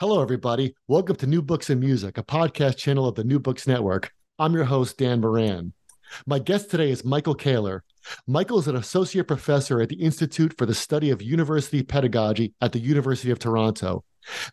Hello, everybody. Welcome to New Books and Music, a podcast channel of the New Books Network. I'm your host, Dan Moran. My guest today is Michael Kaler. Michael is an associate professor at the Institute for the Study of University Pedagogy at the University of Toronto.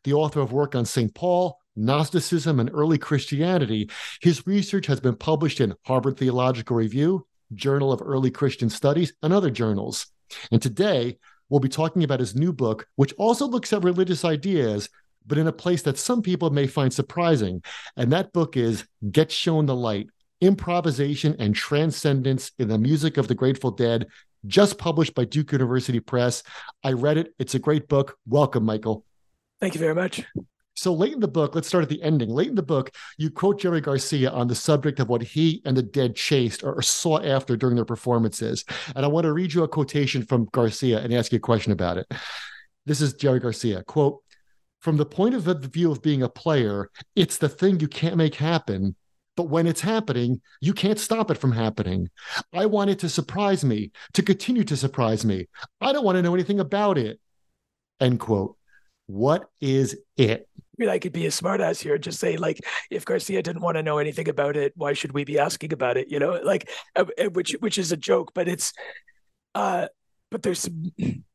The author of work on St. Paul, Gnosticism, and early Christianity, his research has been published in Harvard Theological Review, Journal of Early Christian Studies, and other journals. And today, we'll be talking about his new book, which also looks at religious ideas, but in a place that some people may find surprising. And that book is Get Shown the Light Improvisation and Transcendence in the Music of the Grateful Dead, just published by Duke University Press. I read it. It's a great book. Welcome, Michael. Thank you very much. So late in the book, let's start at the ending. Late in the book, you quote Jerry Garcia on the subject of what he and the dead chased or, sought after during their performances. And I want to read you a quotation from Garcia and ask you a question about it. This is Jerry Garcia. Quote, from the point of view of being a player, it's the thing you can't make happen. But when it's happening, you can't stop it from happening. I want it to surprise me, to continue to surprise me. I don't want to know anything about it. End quote. What is it? I mean, I could be a smartass here and just say, like, if Garcia didn't want to know anything about it, why should we be asking about it? You know, like, uh, uh, which which is a joke, but it's, uh, but there's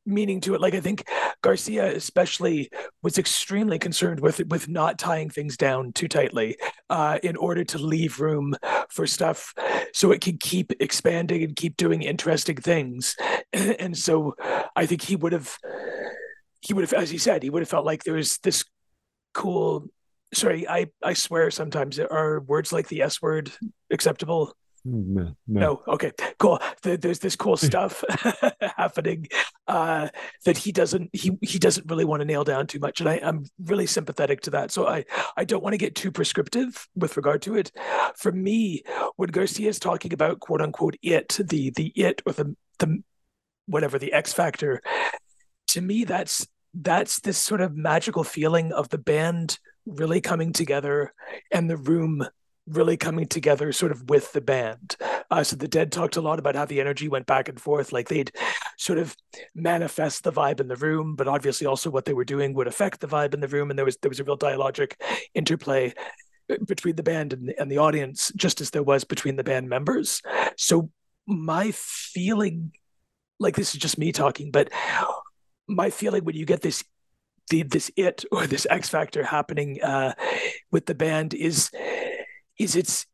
meaning to it. Like I think Garcia especially was extremely concerned with with not tying things down too tightly uh, in order to leave room for stuff so it can keep expanding and keep doing interesting things. And so I think he would have he would have, as he said, he would have felt like there was this cool. Sorry, I I swear sometimes are words like the S word acceptable. No, no. no. Okay, cool. There's this cool stuff happening uh, that he doesn't he he doesn't really want to nail down too much, and I, I'm really sympathetic to that. So I I don't want to get too prescriptive with regard to it. For me, when Garcia is talking about quote unquote it, the the it or the the whatever the X factor, to me that's that's this sort of magical feeling of the band really coming together and the room really coming together sort of with the band. Uh, so the Dead talked a lot about how the energy went back and forth, like they'd sort of manifest the vibe in the room, but obviously also what they were doing would affect the vibe in the room, and there was there was a real dialogic interplay uh, between the band and, and the audience, just as there was between the band members. So my feeling, like this is just me talking, but my feeling when you get this the, this it or this X factor happening uh, with the band is is it's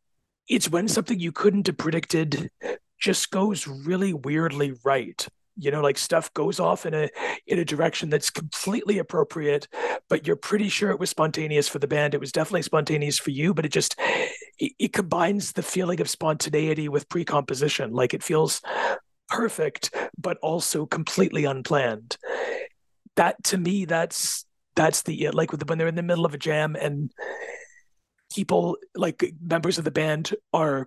it's when something you couldn't have predicted just goes really weirdly right. You know like stuff goes off in a in a direction that's completely appropriate but you're pretty sure it was spontaneous for the band. It was definitely spontaneous for you but it just it, it combines the feeling of spontaneity with pre-composition. Like it feels perfect but also completely unplanned. That to me that's that's the like when they're in the middle of a jam and people like members of the band are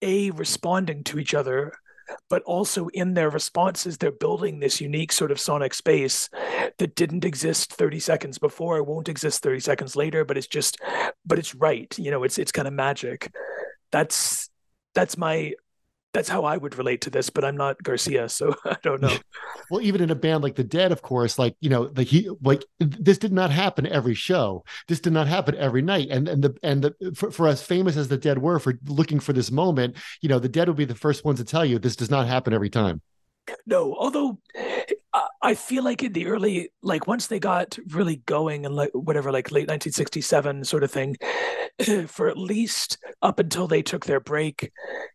a responding to each other but also in their responses they're building this unique sort of sonic space that didn't exist 30 seconds before won't exist 30 seconds later but it's just but it's right you know it's it's kind of magic. That's that's my that's how I would relate to this, but I'm not Garcia, so I don't know. well, even in a band like the Dead, of course, like you know, like he like this did not happen every show. This did not happen every night, and and the and the for, for as famous as the Dead were for looking for this moment, you know, the Dead would be the first ones to tell you this does not happen every time. No, although I feel like in the early, like once they got really going and like whatever, like late 1967 sort of thing, for at least up until they took their break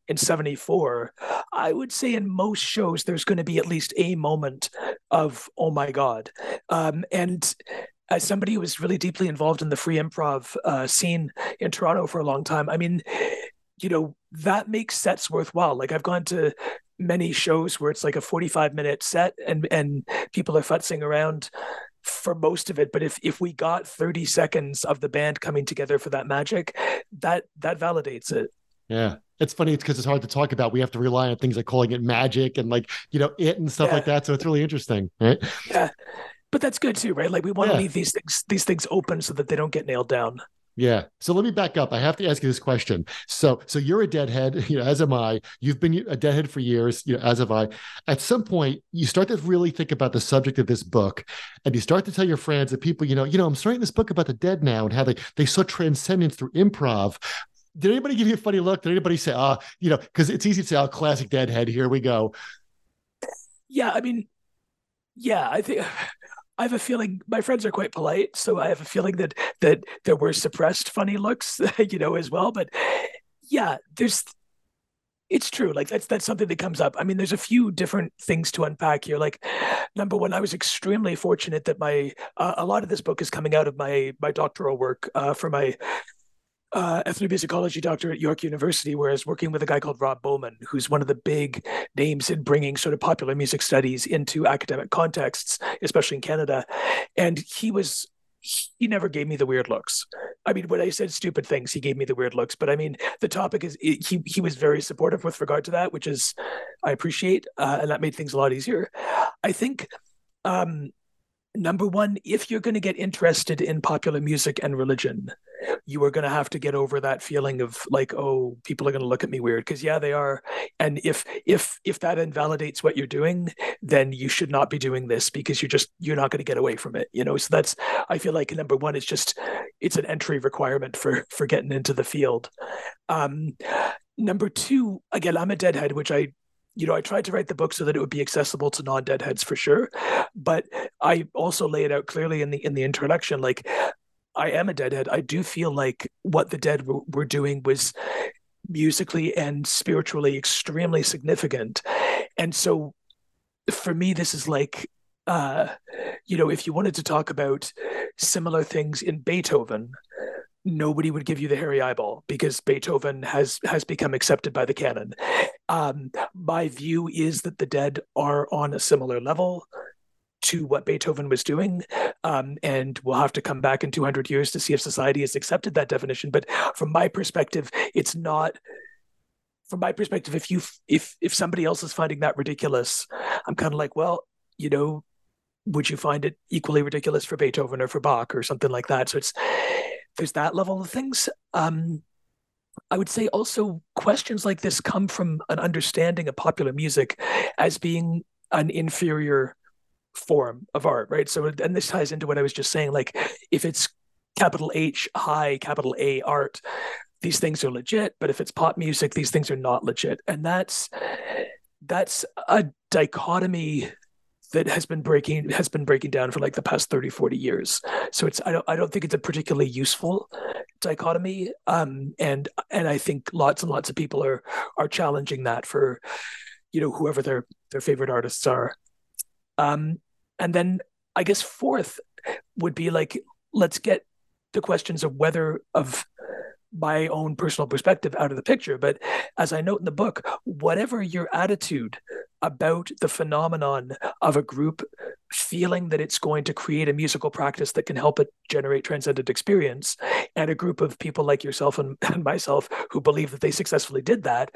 in 74, I would say in most shows, there's going to be at least a moment of, oh my God. Um, and as somebody who was really deeply involved in the free improv uh, scene in Toronto for a long time, I mean, you know, that makes sets worthwhile. Like I've gone to many shows where it's like a 45 minute set and and people are futzing around for most of it. But if if we got 30 seconds of the band coming together for that magic that that validates it. Yeah. It's funny because it's hard to talk about. We have to rely on things like calling it magic and like you know it and stuff Yeah. like that. So it's really interesting right? Yeah. But that's good too right? Like we want to Yeah. leave these things these things open so that they don't get nailed down Yeah. So let me back up. I have to ask you this question. So, so you're a deadhead, you know, as am I. You've been a deadhead for years, you know, as have I. At some point, you start to really think about the subject of this book, and you start to tell your friends and people, you know, you know, I'm starting this book about the dead now and how they they saw transcendence through improv. Did anybody give you a funny look? Did anybody say, ah, you know, because it's easy to say, oh, classic deadhead, here we go. yeah i mean yeah i think I have a feeling my friends are quite polite, so I have a feeling that that there were suppressed funny looks, you know, as well. But yeah, there's it's true. Like that's that's something that comes up. I mean, there's a few different things to unpack here. Like number one, I was extremely fortunate that my uh, a lot of this book is coming out of my my doctoral work uh, for my uh, ethnomusicology doctor at York University, where working with a guy called Rob Bowman, who's one of the big names in bringing sort of popular music studies into academic contexts, especially in Canada. And he was, he never gave me the weird looks. I mean, when I said stupid things, he gave me the weird looks. But I mean, the topic is he he was very supportive with regard to that, which is I appreciate, uh, and that made things a lot easier. I think. Um, number one, if you're going to get interested in popular music and religion, you are going to have to get over that feeling of like, oh, people are going to look at me weird because yeah, they are. And if if if that invalidates what you're doing, then you should not be doing this because you're just you're not going to get away from it. You know, so that's I feel like number one, it's just it's an entry requirement for for getting into the field. Um, number two, again, I'm a deadhead, which I you know, I tried to write the book so that it would be accessible to non-deadheads for sure, but I also lay it out clearly in the in the introduction. Like, I am a deadhead. I do feel like what the dead were, were doing was musically and spiritually extremely significant, and so for me, this is like, uh, you know, if you wanted to talk about similar things in Beethoven, nobody would give you the hairy eyeball because Beethoven has has become accepted by the canon. Um, my view is that the dead are on a similar level to what Beethoven was doing, um, and we'll have to come back in 200 years to see if society has accepted that definition. But from my perspective, it's not. From my perspective, if you if if somebody else is finding that ridiculous, I'm kind of like, well, you know, would you find it equally ridiculous for Beethoven or for Bach or something like that? So it's there's that level of things. Um, I would say also questions like this come from an understanding of popular music as being an inferior form of art, right? So, and this ties into what I was just saying. Like, if it's capital H high, capital A art, these things are legit. But if it's pop music, these things are not legit, and that's that's a dichotomy that has been breaking has been breaking down for like the past 30 40 years. So it's i don't i don't think it's a particularly useful dichotomy um and and i think lots and lots of people are are challenging that for you know whoever their their favorite artists are. Um and then i guess fourth would be like let's get the questions of whether of my own personal perspective out of the picture. But as I note in the book, whatever your attitude about the phenomenon of a group feeling that it's going to create a musical practice that can help it generate transcendent experience, and a group of people like yourself and, and myself who believe that they successfully did that,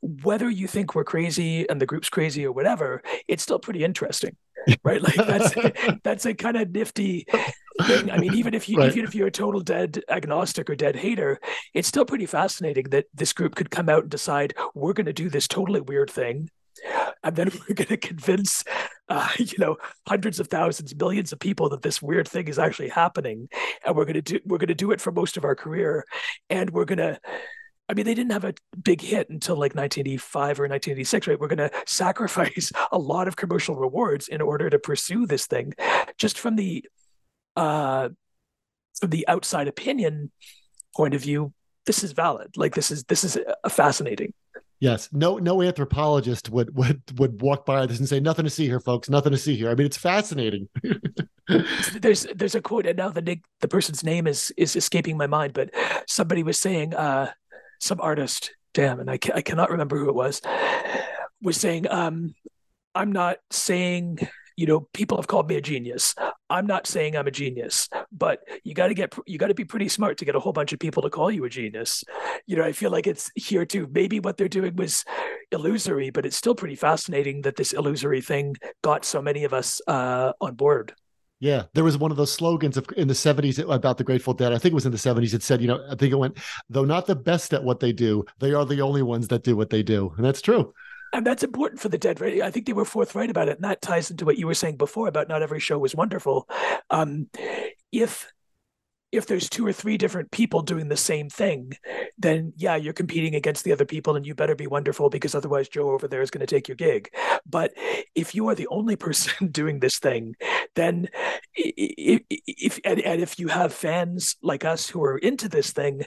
whether you think we're crazy and the group's crazy or whatever, it's still pretty interesting. Right, like that's that's a kind of nifty thing. I mean, even if you Right. even if you're a total dead agnostic or dead hater, it's still pretty fascinating that this group could come out and decide we're going to do this totally weird thing, and then we're going to convince, uh, you know, hundreds of thousands, millions of people that this weird thing is actually happening, and we're going to do we're going to do it for most of our career, and we're going to. I mean, they didn't have a big hit until like 1985 or 1986, right? We're going to sacrifice a lot of commercial rewards in order to pursue this thing, just from the uh, from the outside opinion point of view, this is valid. Like this is this is a fascinating. Yes, no, no anthropologist would would would walk by this and say nothing to see here, folks. Nothing to see here. I mean, it's fascinating. There's there's a quote, and now the nick- the person's name is is escaping my mind, but somebody was saying, uh, some artist, damn, and I ca- I cannot remember who it was, was saying, um, I'm not saying you know, people have called me a genius. I'm not saying I'm a genius, but you got to get you got to be pretty smart to get a whole bunch of people to call you a genius. You know, I feel like it's here too. Maybe what they're doing was illusory, but it's still pretty fascinating that this illusory thing got so many of us uh, on board. Yeah, there was one of those slogans of, in the 70s about the Grateful Dead. I think it was in the 70s. It said, you know, I think it went, though not the best at what they do, they are the only ones that do what they do. And that's true and that's important for the dead right? I think they were forthright about it and that ties into what you were saying before about not every show was wonderful. Um, if if there's two or three different people doing the same thing then yeah you're competing against the other people and you better be wonderful because otherwise joe over there is going to take your gig. But if you are the only person doing this thing then if, if and, and if you have fans like us who are into this thing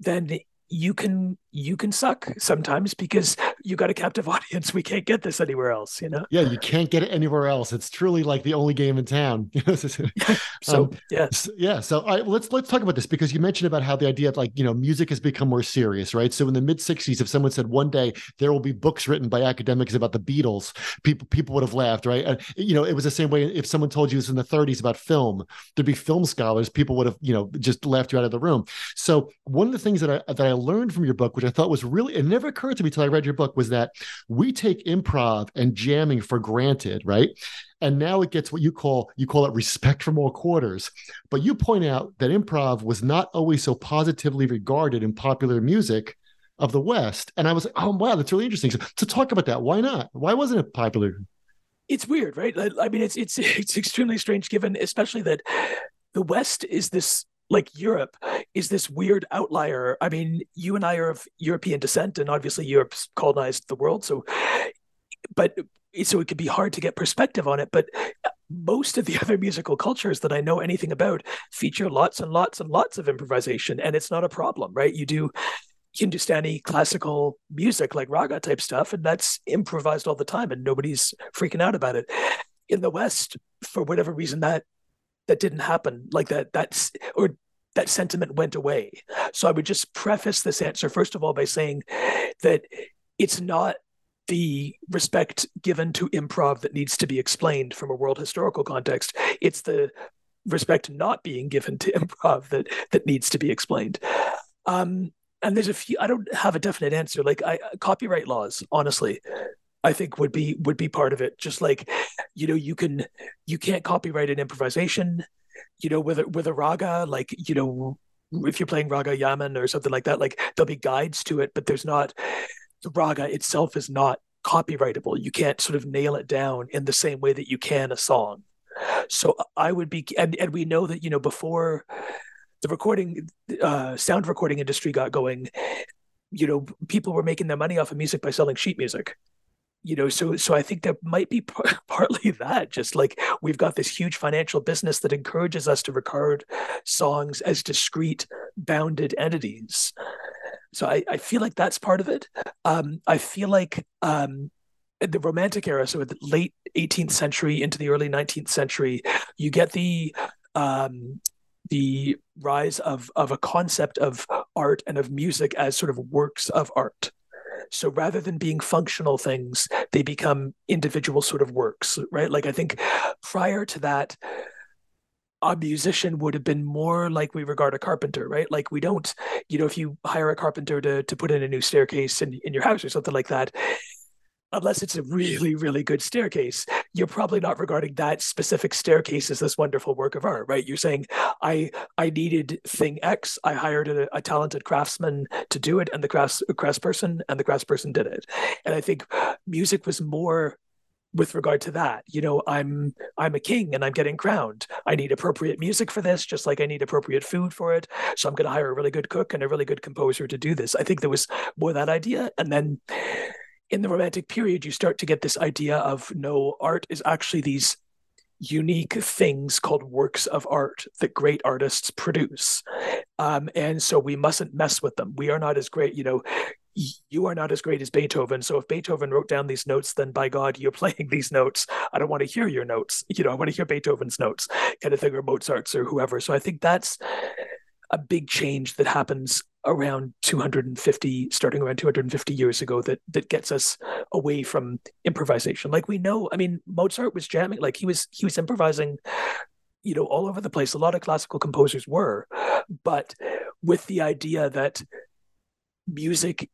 then you can you can suck sometimes because you got a captive audience. We can't get this anywhere else, you know. Yeah, you can't get it anywhere else. It's truly like the only game in town. so um, yeah, yeah. So let's let's talk about this because you mentioned about how the idea of like you know music has become more serious, right? So in the mid '60s, if someone said one day there will be books written by academics about the Beatles, people people would have laughed, right? And you know, it was the same way if someone told you this in the '30s about film, there'd be film scholars, people would have you know just laughed you out of the room. So one of the things that I that I learned from your book, which I thought was really, it never occurred to me till I read your book, was that we take improv and jamming for granted, right? And now it gets what you call you call it respect from all quarters. But you point out that improv was not always so positively regarded in popular music of the West. And I was like, oh wow, that's really interesting. So, to talk about that, why not? Why wasn't it popular? It's weird, right? I mean, it's it's it's extremely strange, given especially that the West is this like Europe is this weird outlier. I mean, you and I are of European descent, and obviously Europe's colonized the world. So, but so it could be hard to get perspective on it. But most of the other musical cultures that I know anything about feature lots and lots and lots of improvisation, and it's not a problem, right? You do Hindustani classical music like raga type stuff, and that's improvised all the time, and nobody's freaking out about it. In the West, for whatever reason, that that didn't happen like that that's or that sentiment went away. So i would just preface this answer first of all by saying that it's not the respect given to improv that needs to be explained from a world historical context. It's the respect not being given to improv that that needs to be explained. Um and there's a few i don't have a definite answer. Like i copyright laws honestly I think would be would be part of it. Just like, you know, you can you can't copyright an improvisation, you know, with a with a raga, like, you know, if you're playing raga yaman or something like that, like there'll be guides to it, but there's not the raga itself is not copyrightable. You can't sort of nail it down in the same way that you can a song. So I would be and, and we know that, you know, before the recording uh sound recording industry got going, you know, people were making their money off of music by selling sheet music you know so so i think there might be p- partly that just like we've got this huge financial business that encourages us to record songs as discrete bounded entities. So i, I feel like that's part of it. Um, i feel like um, the romantic era so the late 18th century into the early 19th century you get the um, the rise of of a concept of art and of music as sort of works of art so rather than being functional things, they become individual sort of works, right? Like I think prior to that, a musician would have been more like we regard a carpenter, right? Like we don't, you know, if you hire a carpenter to to put in a new staircase in, in your house or something like that, unless it's a really, really good staircase, you're probably not regarding that specific staircase as this wonderful work of art, right? You're saying, I I needed thing X, I hired a, a talented craftsman to do it, and the crafts craftsperson and the craftsperson did it. And I think music was more with regard to that. You know i'm i'm a king and i'm getting crowned. I need appropriate music for this just like i need appropriate food for it. So i'm going to hire a really good cook and a really good composer to do this. I think there was more that idea. And then in the romantic period you start to get this idea of no art is actually these unique things called works of art that great artists produce. Um, and so we mustn't mess with them. We are not as great you know you are not as great as beethoven. So if beethoven wrote down these notes then by god you're playing these notes. I don't want to hear your notes. You know i want to hear beethoven's notes kind of thing or mozart's or whoever. So i think that's a big change that happens around 250 starting around 250 years ago that that gets us away from improvisation. Like we know i mean mozart was jamming like he was he was improvising you know all over the place. A lot of classical composers were but with the idea that music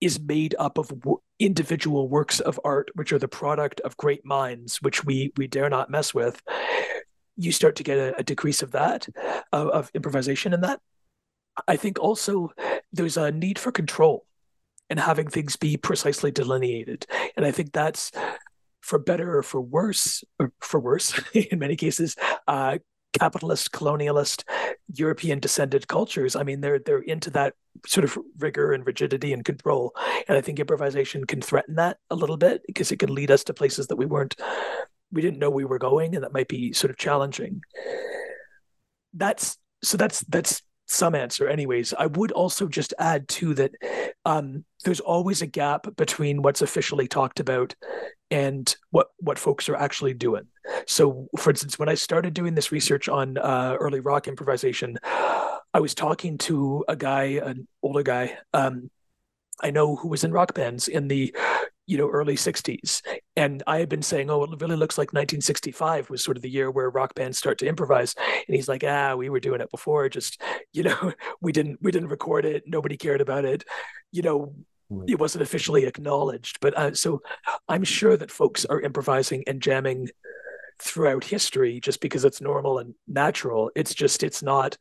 is made up of individual works of art which are the product of great minds which we we dare not mess with you start to get a, a decrease of that of, of improvisation in that i think also there's a need for control and having things be precisely delineated. And i think that's for better or for worse or for worse in many cases uh, capitalist colonialist european descended cultures. I mean they're they're into that sort of rigor and rigidity and control. And i think improvisation can threaten that a little bit because it can lead us to places that we weren't we didn't know we were going and that might be sort of challenging. That's so that's that's some answer anyways. I would also just add too that um, there's always a gap between what's officially talked about and what what folks are actually doing. So for instance when i started doing this research on uh, early rock improvisation i was talking to a guy an older guy um, i know who was in rock bands in the you know early 60s and i had been saying oh it really looks like 1965 was sort of the year where rock bands start to improvise. And he's like ah we were doing it before just you know we didn't we didn't record it. Nobody cared about it. You know it wasn't officially acknowledged but uh, so i'm sure that folks are improvising and jamming throughout history just because it's normal and natural. It's just it's not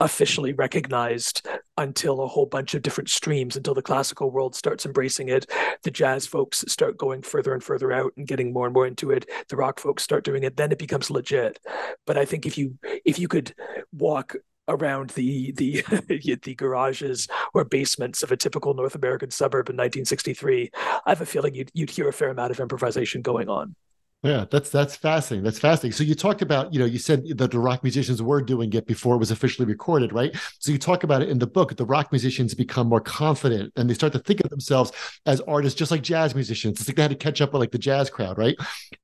officially recognized until a whole bunch of different streams until the classical world starts embracing it the jazz folks start going further and further out and getting more and more into it the rock folks start doing it then it becomes legit but i think if you if you could walk around the the the garages or basements of a typical North American suburb in 1963, I have a feeling you'd you'd hear a fair amount of improvisation going on. Yeah, that's that's fascinating. That's fascinating. So you talked about, you know, you said that the rock musicians were doing it before it was officially recorded, right? So you talk about it in the book. The rock musicians become more confident and they start to think of themselves as artists, just like jazz musicians. It's like they had to catch up with like the jazz crowd, right?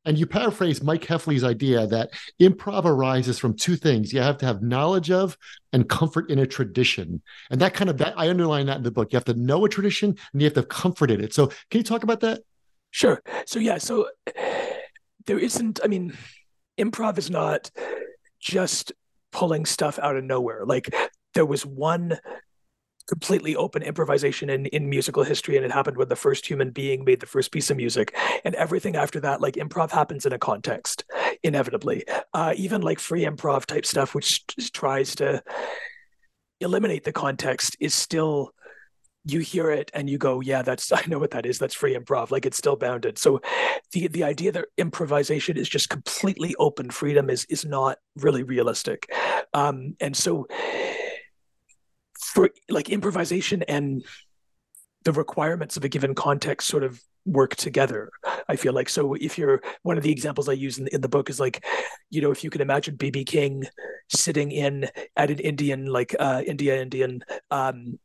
And you paraphrase Mike Heffley's idea that improv arises from two things: you have to have knowledge of and comfort in a tradition, and that kind of that I underline that in the book. You have to know a tradition and you have to have comfort in it. So can you talk about that? Sure. So yeah. So there isn't i mean improv is not just pulling stuff out of nowhere. Like there was one completely open improvisation in, in musical history and it happened when the first human being made the first piece of music. And everything after that like improv happens in a context inevitably. Uh, even like free improv type stuff which tries to eliminate the context is still you hear it and you go, yeah, that's I know what that is. That's free improv. Like it's still bounded. So the the idea that improvisation is just completely open freedom is is not really realistic. Um, and so for like improvisation and the requirements of a given context sort of work together i feel like so if you're one of the examples i use in, in the book is like you know if you can imagine bb king sitting in at an indian like uh india indian um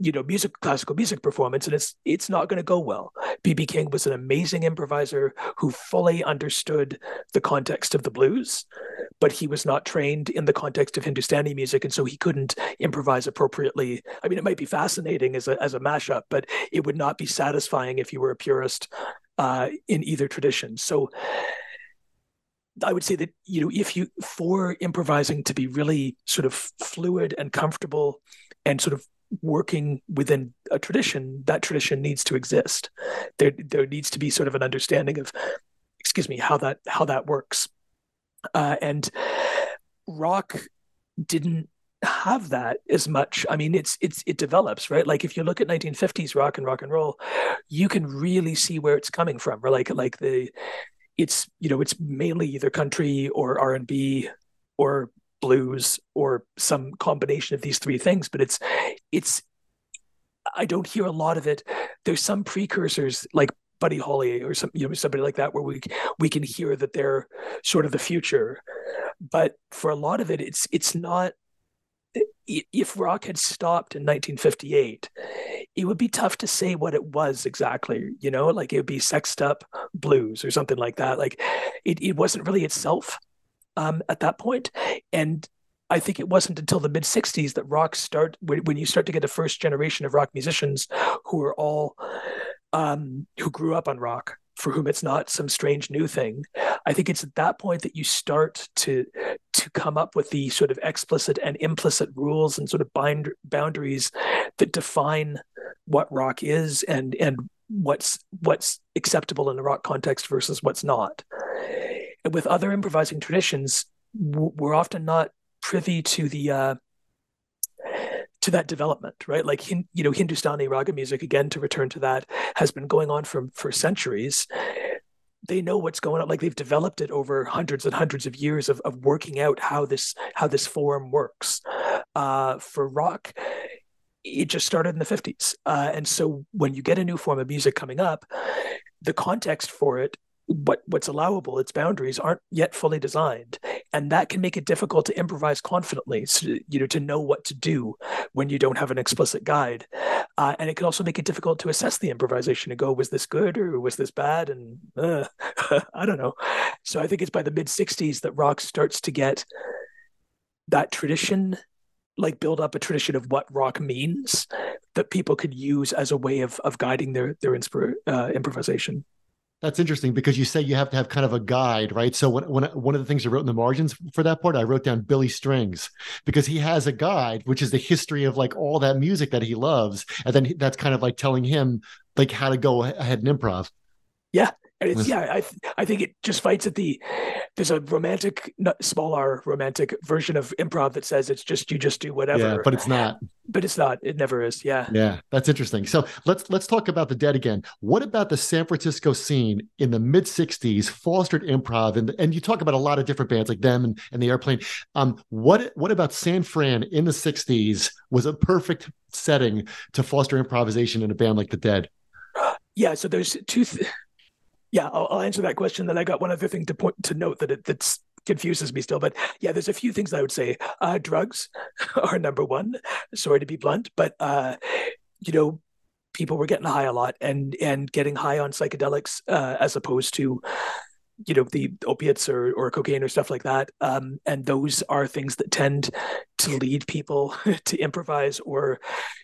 you know music classical music performance and it's it's not going to go well. Bb king was an amazing improviser who fully understood the context of the blues but he was not trained in the context of hindustani music and so he couldn't improvise appropriately. I mean it might be fascinating as a as a mashup but it would not be satisfying if you were a purist uh, in either tradition. So I would say that you know if you for improvising to be really sort of fluid and comfortable and sort of working within a tradition, that tradition needs to exist. There, there needs to be sort of an understanding of, excuse me, how that how that works. Uh, and rock didn't have that as much. I mean, it's it's it develops, right? Like if you look at 1950s rock and rock and roll, you can really see where it's coming from. Or like like the it's you know it's mainly either country or R and B or blues or some combination of these three things but it's it's i don't hear a lot of it. There's some precursors like buddy holly or some you know somebody like that where we we can hear that they're sort of the future. But for a lot of it it's it's not if rock had stopped in 1958 it would be tough to say what it was exactly you know? Like it would be sexed up blues or something like that. Like it, it wasn't really itself um, at that point. And I think it wasn't until the mid '60s that rock start when, when you start to get a first generation of rock musicians who are all um, who grew up on rock, for whom it's not some strange new thing. I think it's at that point that you start to to come up with the sort of explicit and implicit rules and sort of bind boundaries that define what rock is and and what's what's acceptable in the rock context versus what's not. With other improvising traditions, we're often not privy to the uh, to that development, right? Like you know, Hindustani raga music again to return to that has been going on for for centuries. They know what's going on, like they've developed it over hundreds and hundreds of years of, of working out how this how this form works. Uh, for rock, it just started in the 50s. Uh, and so when you get a new form of music coming up, the context for it what what's allowable its boundaries aren't yet fully designed and that can make it difficult to improvise confidently so, you know to know what to do when you don't have an explicit guide. Uh, and it can also make it difficult to assess the improvisation and go was this good or was this bad? and uh, i don't know. So i think it's by the mid 60s that rock starts to get that tradition like build up a tradition of what rock means that people could use as a way of of guiding their their uh, improvisation that's interesting because you say you have to have kind of a guide, right? So when, when one of the things I wrote in the margins for that part, I wrote down Billy Strings because he has a guide, which is the history of like all that music that he loves, and then that's kind of like telling him like how to go ahead and improv. Yeah, and it's yeah, I I think it just fights at the there's a romantic small r romantic version of improv that says it's just you just do whatever. Yeah, but it's not. But it's not. It never is. Yeah. Yeah, that's interesting. So let's let's talk about the dead again. What about the San Francisco scene in the mid '60s fostered improv and and you talk about a lot of different bands like them and, and the Airplane. Um, what what about San Fran in the '60s was a perfect setting to foster improvisation in a band like the Dead? Yeah. So there's two. Th- yeah, I'll, I'll, answer that question. Then I got one other thing to point to note that it that's confuses me still. But yeah, there's a few things I would say. Uh, drugs are number one. Sorry to be blunt, but uh, you know, people were getting high a lot and and getting high on psychedelics uh, as opposed to you know the opiates or, or cocaine or stuff like that um, and those are things that tend to lead people to improvise or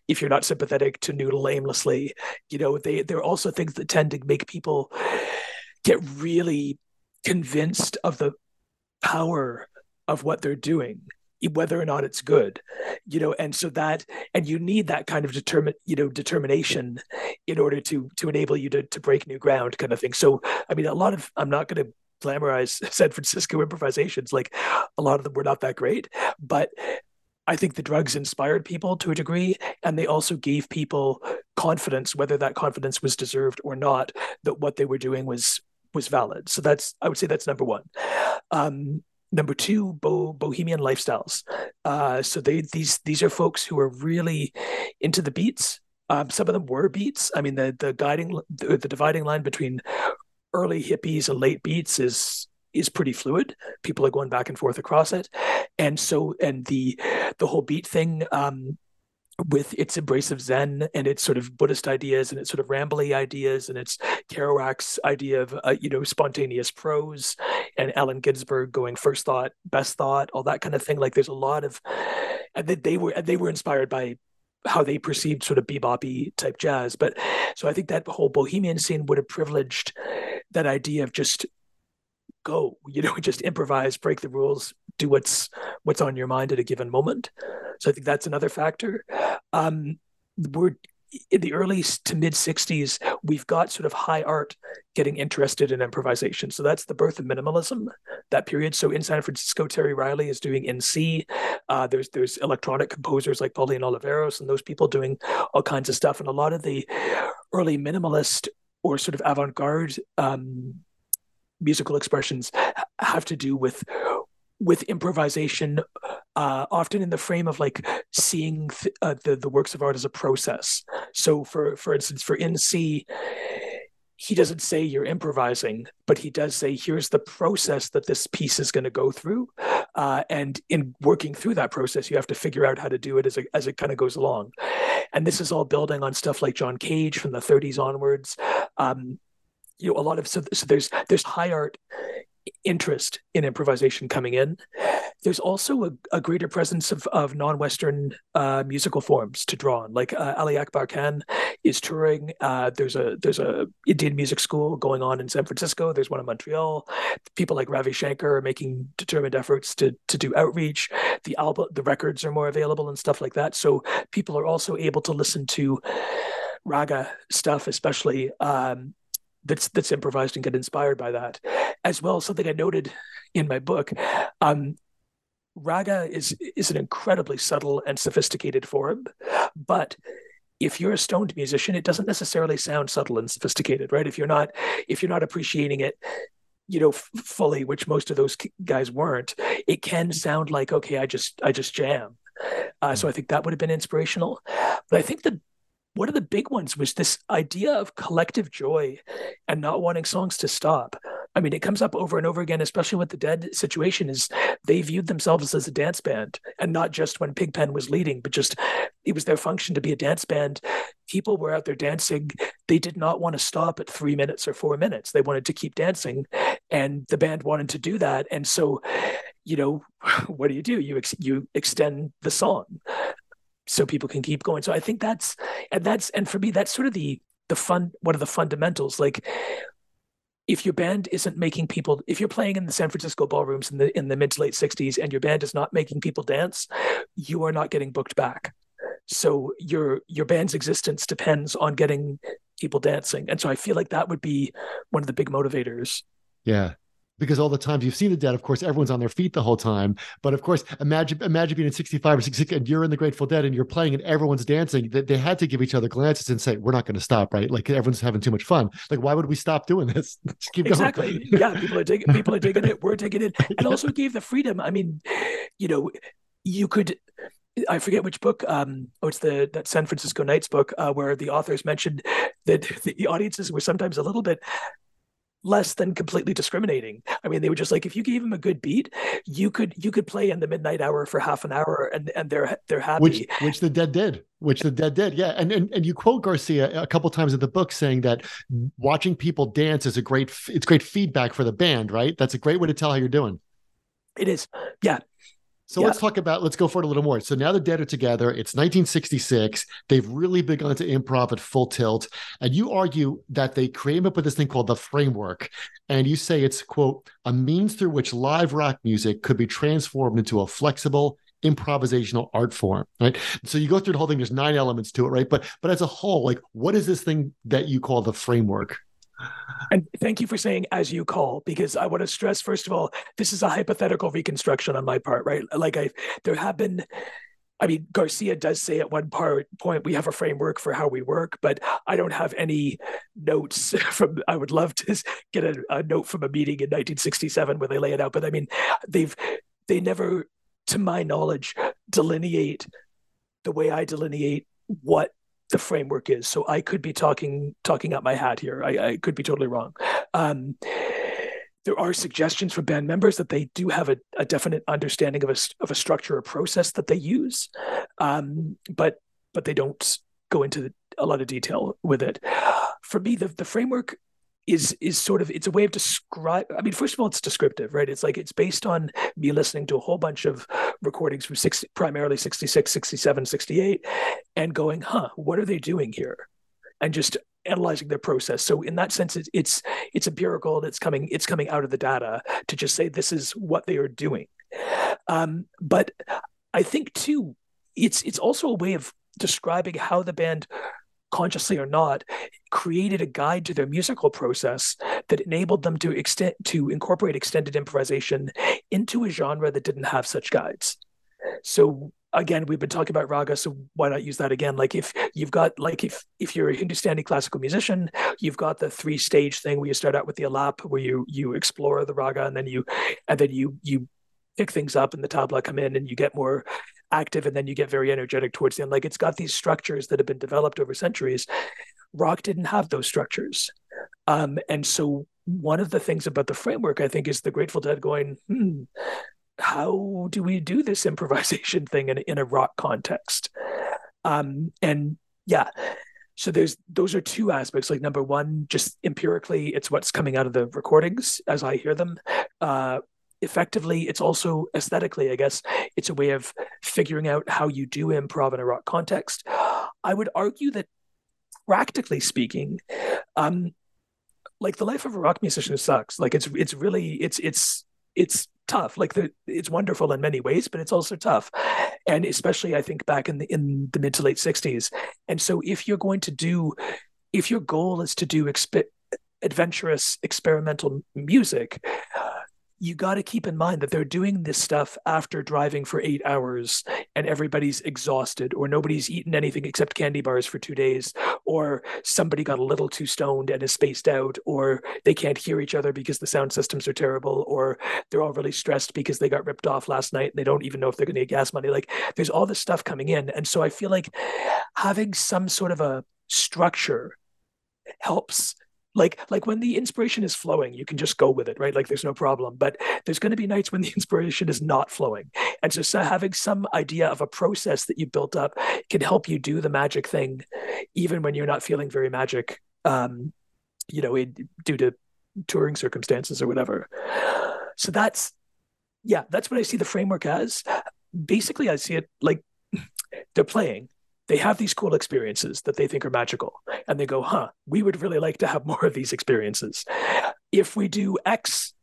if you're not sympathetic to noodle aimlessly. You know they they're also things that tend to make people get really convinced of the power of what they're doing whether or not it's good you know and so that and you need that kind of determine you know determination in order to to enable you to to break new ground kind of thing so i mean a lot of i'm not going to glamorize san francisco improvisations like a lot of them were not that great but I think the drugs inspired people to a degree, and they also gave people confidence, whether that confidence was deserved or not, that what they were doing was was valid. So that's I would say that's number one. Um, number two, bo- bohemian lifestyles. Uh, so they these these are folks who are really into the beats. Um, some of them were beats. I mean, the the guiding the, the dividing line between early hippies and late beats is is pretty fluid. People are going back and forth across it, and so and the the whole beat thing um, with its embrace of Zen and its sort of Buddhist ideas and its sort of rambly ideas and its Kerouac's idea of uh, you know spontaneous prose and Allen Ginsberg going first thought, best thought, all that kind of thing. Like there's a lot of and they, they were they were inspired by how they perceived sort of beboppy type jazz. But so I think that whole bohemian scene would have privileged that idea of just go, you know, just improvise, break the rules, do what's what's on your mind at a given moment. So I think that's another factor. Um, we're in the early to mid 60s, we've got sort of high art getting interested in improvisation. So that's the birth of minimalism, that period. So in San Francisco, Terry Riley is doing in C. Uh, there's there's electronic composers like Pauline Oliveros and those people doing all kinds of stuff. And a lot of the early minimalist or sort of avant-garde um, musical expressions have to do with with improvisation uh, often in the frame of like seeing th- uh, the the works of art as a process. So, for for instance, for In C he doesn't say you're improvising, but he does say here's the process that this piece is going to go through, uh, and in working through that process, you have to figure out how to do it as as it kind of goes along. And this is all building on stuff like John Cage from the 30s onwards. Um, you know, a lot of so, so there's there's high art interest in improvisation coming in. There's also a, a greater presence of, of non-Western uh, musical forms to draw on. Like uh, Ali Akbar Khan is touring. Uh, there's a there's a Indian music school going on in San Francisco. There's one in Montreal. People like Ravi Shankar are making determined efforts to to do outreach. The album, the records are more available and stuff like that. So people are also able to listen to raga stuff, especially um, that's that's improvised and get inspired by that as well. Something i noted in my book um, raga is is an incredibly subtle and sophisticated form but if you're a stoned musician it doesn't necessarily sound subtle and sophisticated right? If you're not if you're not appreciating it you know f- fully which most of those guys weren't it can sound like okay i just i just jam. Uh, so i think that would have been inspirational. But i think the one of the big ones was this idea of collective joy and not wanting songs to stop. I mean, it comes up over and over again, especially with the dead situation, is they viewed themselves as a dance band and not just when Pigpen was leading, but just it was their function to be a dance band. People were out there dancing. They did not want to stop at three minutes or four minutes. They wanted to keep dancing. And the band wanted to do that. And so, you know, what do you do? You ex- you extend the song so people can keep going. So I think that's and that's and for me that's sort of the the fun one of the fundamentals. Like if your band isn't making people if you're playing in the San Francisco ballrooms in the in the mid to late 60s and your band is not making people dance you are not getting booked back. So your your band's existence depends on getting people dancing. And so I feel like that would be one of the big motivators. Yeah because all the times you've seen the dead, of course, everyone's on their feet the whole time. But of course, imagine imagine being in 65 or 66 and you're in the Grateful Dead and you're playing and everyone's dancing. That they had to give each other glances and say, "We're not going to stop, right? Like everyone's having too much fun. Like why would we stop doing this? Just keep exactly. going." yeah, people are taking People are taking it. We're taking it, and also gave the freedom. I mean, you know, you could I forget which book. Um, oh, it's the that San Francisco Nights book uh, where the authors mentioned that the audiences were sometimes a little bit less than completely discriminating. I mean, they were just like, if you gave them a good beat, you could you could play in the midnight hour for half an hour, and and they're they're happy. Which which the dead did. Which the dead did. Yeah, and and and you quote Garcia a couple times in the book saying that watching people dance is a great it's great feedback for the band. Right. That's a great way to tell how you're doing. It is. Yeah. So yeah. let's talk about, let's go forward a little more. So now the dead are together. It's 1966. They've really begun to improv at full tilt. And you argue that they came up with this thing called the framework. And you say it's, quote, a means through which live rock music could be transformed into a flexible, improvisational art form right so you go through the whole thing there's nine elements to it right but but as a whole like what is this thing that you call the framework and thank you for saying as you call, because I want to stress, first of all, this is a hypothetical reconstruction on my part, right? Like I there have been I mean, Garcia does say at one part point we have a framework for how we work, but I don't have any notes from. I would love to get a, a, note from a meeting in 1967 where they lay it out, but I mean, they've they never, to my knowledge, delineate the way I delineate what the framework is. So I could be talking talking out my hat here. I, I could be totally wrong. Um, there are suggestions from band members that they do have a, a definite understanding of a of a structure or process that they use, um, but but they don't go into a lot of detail with it. For me, the the framework is is sort of it's a way of describe i mean first of all it's descriptive right? It's like it's based on me listening to a whole bunch of recordings from six primarily 66 67 68 and going huh what are they doing here? And just analyzing their process. So in that sense it's it's, it's empirical and it's coming it's coming out of the data to just say this is what they are doing. Um, but i think too it's it's also a way of describing how the band consciously or not, created a guide to their musical process that enabled them to extend to incorporate extended improvisation into a genre that didn't have such guides. So again, we've been talking about raga, so why not use that again? Like if you've got like if if you're a Hindustani classical musician, you've got the three stage thing where you start out with the alap, where you you explore the raga, and then you and then you you pick things up and the tabla come in and you get more active and then you get very energetic towards the end. Like it's got these structures that have been developed over centuries. Rock didn't have those structures. Um, and so one of the things about the framework, I think, is the Grateful Dead going, hmm, how do we do this improvisation thing in, in a rock context? Um, and yeah, so there's those are two aspects like number one just empirically it's what's coming out of the recordings as i hear them uh effectively it's also aesthetically i guess it's a way of figuring out how you do improv in a rock context. I would argue that practically speaking um like the life of a rock musician sucks. Like it's it's really it's it's it's tough. Like the it's wonderful in many ways but it's also tough. And especially i think back in the in the mid to late 60s and so if you're going to do if your goal is to do exp- adventurous experimental music you got to keep in mind that they're doing this stuff after driving for eight hours and everybody's exhausted, or nobody's eaten anything except candy bars for two days, or somebody got a little too stoned and is spaced out, or they can't hear each other because the sound systems are terrible, or they're all really stressed because they got ripped off last night and they don't even know if they're going to get gas money. Like there's all this stuff coming in. And so I feel like having some sort of a structure helps like like when the inspiration is flowing you can just go with it right? Like there's no problem. But there's going to be nights when the inspiration is not flowing. And so, so having some idea of a process that you built up can help you do the magic thing even when you're not feeling very magic um you know it, due to touring circumstances or whatever. So that's yeah that's what i see the framework as. Basically i see it like they're playing they have these cool experiences that they think are magical. And they go huh we would really like to have more of these experiences. If we do x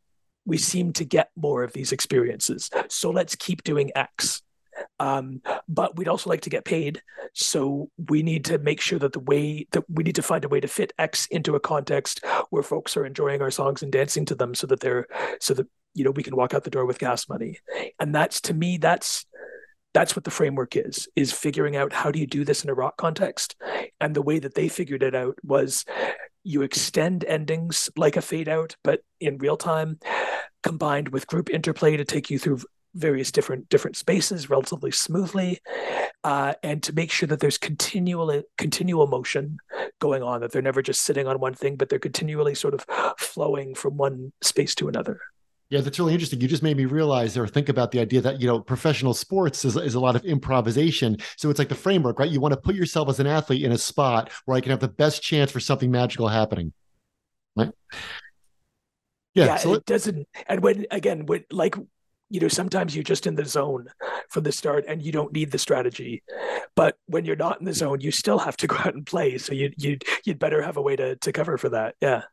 we seem to get more of these experiences. So let's keep doing x. Um, but we'd also like to get paid. So we need to make sure that the way that we need to find a way to fit x into a context where folks are enjoying our songs and dancing to them so that they're so that you know we can walk out the door with gas money. And that's to me that's that's what the framework is is figuring out how do you do this in a rock context? And the way that they figured it out was you extend endings like a fade out but in real time combined with group interplay to take you through various different different spaces relatively smoothly uh, and to make sure that there's continual continual motion going on that they're never just sitting on one thing but they're continually sort of flowing from one space to another yeah, that's really interesting. You just made me realize or think about the idea that, you know, professional sports is, is a lot of improvisation. So it's like the framework, right? You want to put yourself as an athlete in a spot where I can have the best chance for something magical happening. Right. Yeah. yeah so it doesn't. And when, again, when like, you know, sometimes you're just in the zone from the start and you don't need the strategy. But when you're not in the zone, you still have to go out and play. So you, you, you'd better have a way to, to cover for that. Yeah.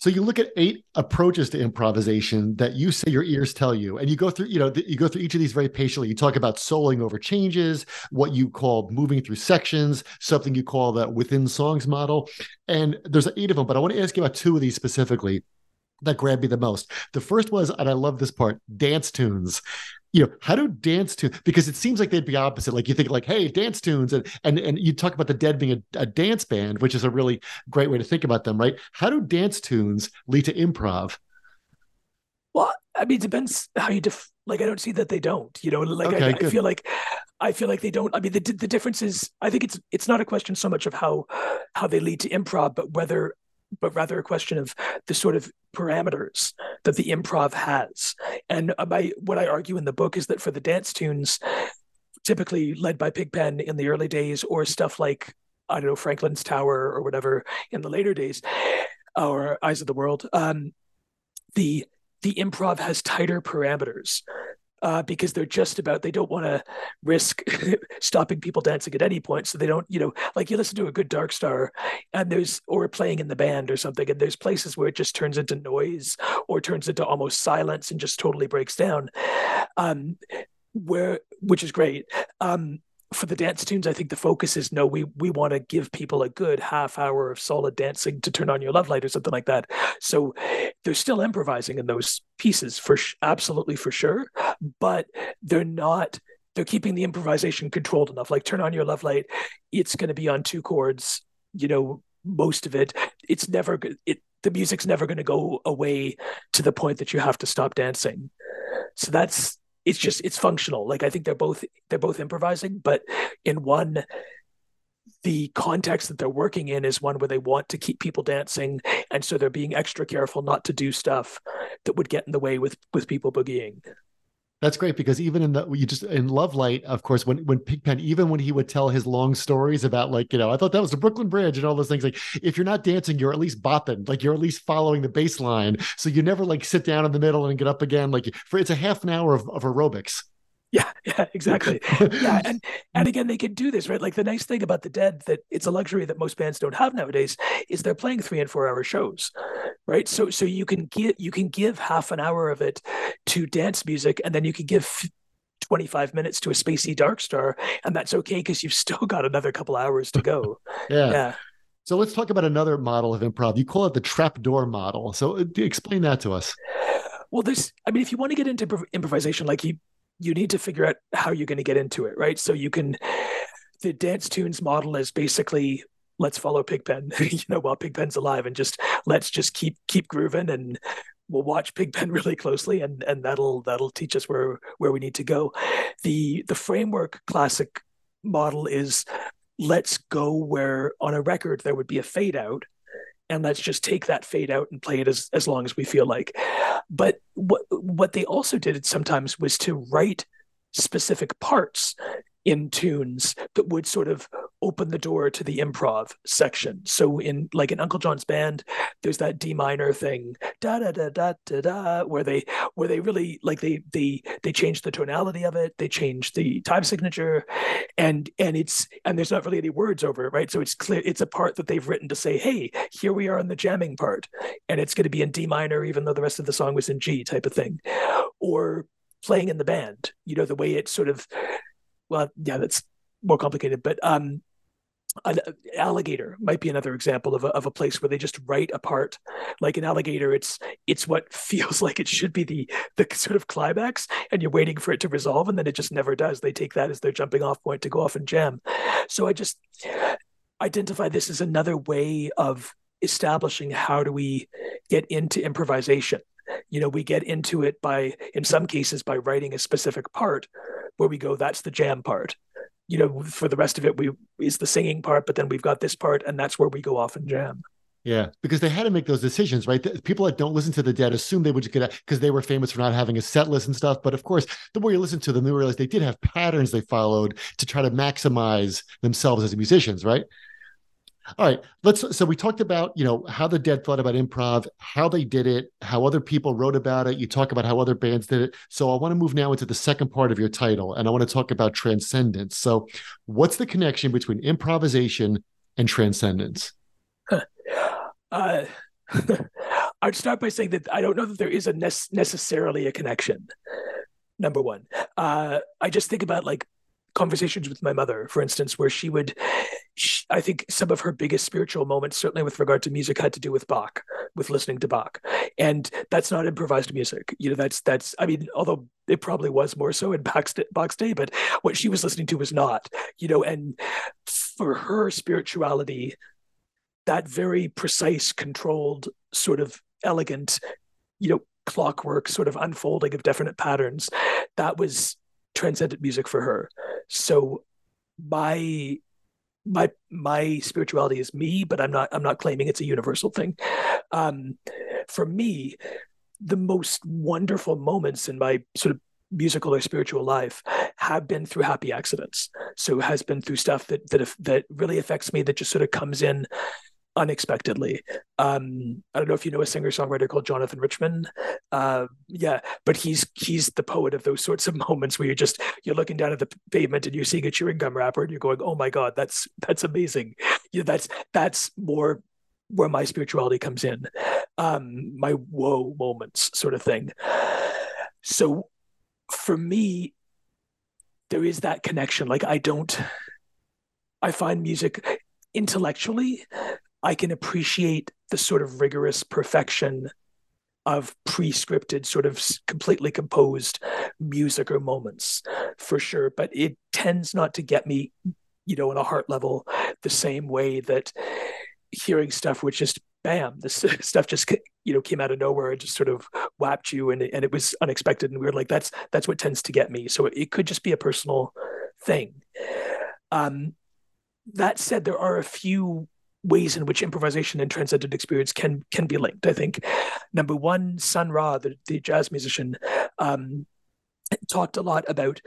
So you look at eight approaches to improvisation that you say your ears tell you, and you go through, you know, you go through each of these very patiently. You talk about soloing over changes, what you call moving through sections, something you call the within songs model, and there's eight of them. But I want to ask you about two of these specifically that grabbed me the most. The first was, and I love this part, dance tunes you know how do dance tunes because it seems like they'd be opposite. Like you think like hey dance tunes and and, and you talk about the dead being a, a, dance band which is a really great way to think about them right? How do dance tunes lead to improv? Well i mean it depends how you def like i don't see that they don't you know like okay, I, I, feel like i feel like they don't i mean the, the difference is i think it's it's not a question so much of how how they lead to improv but whether but rather a question of the sort of parameters that the improv has. And my, what I argue in the book is that for the dance tunes, typically led by Pigpen in the early days, or stuff like I don't know Franklin's Tower or whatever in the later days, or Eyes of the World, um, the the improv has tighter parameters uh, because they're just about they don't want to risk stopping people dancing at any point so they don't you know like you listen to a good dark star and there's or playing in the band or something and there's places where it just turns into noise or turns into almost silence and just totally breaks down um where which is great. Um for the dance tunes, I think the focus is no, we we want to give people a good half hour of solid dancing to turn on your love light or something like that. So they're still improvising in those pieces for sh- absolutely for sure, but they're not. They're keeping the improvisation controlled enough. Like turn on your love light, it's going to be on two chords. You know, most of it. It's never it. The music's never going to go away to the point that you have to stop dancing. So that's it's just it's functional. Like I think they're both they're both improvising, but in one the context that they're working in is one where they want to keep people dancing and so they're being extra careful not to do stuff that would get in the way with with people boogieing That's great because even in the you just in Love Light, of course, when when Pigpen, even when he would tell his long stories about like you know, I thought that was the Brooklyn Bridge and all those things. Like if you're not dancing, you're at least bopping, like you're at least following the bass line. So you never like sit down in the middle and get up again. Like for it's a half an hour of, of aerobics. Yeah, yeah, exactly. yeah, and and again, they can do this, right? Like the nice thing about the Dead that it's a luxury that most bands don't have nowadays is they're playing three and four hour shows, right? So so you can give you can give half an hour of it to dance music, and then you can give 25 minutes to a spacey dark star and that's okay because you've still got another couple hours to go yeah. yeah so let's talk about another model of improv you call it the trapdoor model so uh, explain that to us well this, i mean if you want to get into improvisation like you you need to figure out how you're going to get into it, right? So you can the dance tunes model is basically let's follow Pigpen, you know, while Pigpen's alive, and just let's just keep keep grooving, and we'll watch Pigpen really closely, and and that'll that'll teach us where where we need to go. The the framework classic model is let's go where on a record there would be a fade out and let's just take that fade out and play it as, as long as we feel like. But what what they also did sometimes was to write specific parts in tunes that would sort of open the door to the improv section. So in like in Uncle John's band, there's that D minor thing, da da da da da da, where they where they really like they they they change the tonality of it, they change the time signature, and and it's and there's not really any words over it, right? So it's clear it's a part that they've written to say, hey, here we are in the jamming part, and it's going to be in D minor, even though the rest of the song was in G, type of thing, or playing in the band, you know, the way it sort of well, yeah, that's more complicated, but um, an alligator might be another example of a, of a place where they just write a part like an alligator. It's it's what feels like it should be the the sort of climax and you're waiting for it to resolve and then it just never does. They take that as their jumping off point to go off and jam. So i just identify this as another way of establishing how do we get into improvisation. You know we get into it by in some cases by writing a specific part where we go, that's the jam part. You know, for the rest of it, we is the singing part, but then we've got this part, and that's where we go off and jam. Yeah, because they had to make those decisions, right? People that don't listen to the Dead assume they would just get out because they were famous for not having a set list and stuff. But of course, the more you listen to them, you realize they did have patterns they followed to try to maximize themselves as musicians, right? All right, let's. So we talked about you know how the Dead thought about improv, how they did it, how other people wrote about it. You talk about how other bands did it. So I want to move now into the second part of your title, and I want to talk about transcendence. So, what's the connection between improvisation and transcendence? Uh, I'd start by saying that I don't know that there is a ne- necessarily a connection. Number one, uh, I just think about like conversations with my mother, for instance, where she would, she, I think some of her biggest spiritual moments, certainly with regard to music, had to do with Bach, with listening to Bach, and that's not improvised music. You know, that's that's. I mean, although it probably was more so in Bach's, Bach's day, but what she was listening to was not. You know, and for her spirituality, that very precise, controlled, sort of elegant, you know, clockwork sort of unfolding of definite patterns, that was transcendent music for her. So my my my spirituality is me, but I'm not I'm not claiming it's a universal thing. Um, for me, the most wonderful moments in my sort of musical or spiritual life have been through happy accidents. So has been through stuff that that that really affects me that just sort of comes in unexpectedly. Um, I don't know if you know a singer songwriter called Jonathan Richman. Uh, yeah, but he's he's the poet of those sorts of moments where you're just you're looking down at the pavement and you're seeing a chewing gum wrapper and you're going, oh my god, that's that's amazing. You know, that's that's more where my spirituality comes in, um, my whoa moments sort of thing. So for me, there is that connection. Like I don't. I find music intellectually I can appreciate the sort of rigorous perfection of pre-scripted sort of completely composed music or moments for sure. But it tends not to get me you know on a heart level the same way that hearing stuff which just bam this stuff just you know came out of nowhere and just sort of whapped you and, and it was unexpected and weird. Like that's that's what tends to get me. So it, it could just be a personal thing. Um that said there are a few ways in which improvisation and transcendent experience can can be linked. I think number one, Sun Ra, the, the jazz musician, um, talked a lot about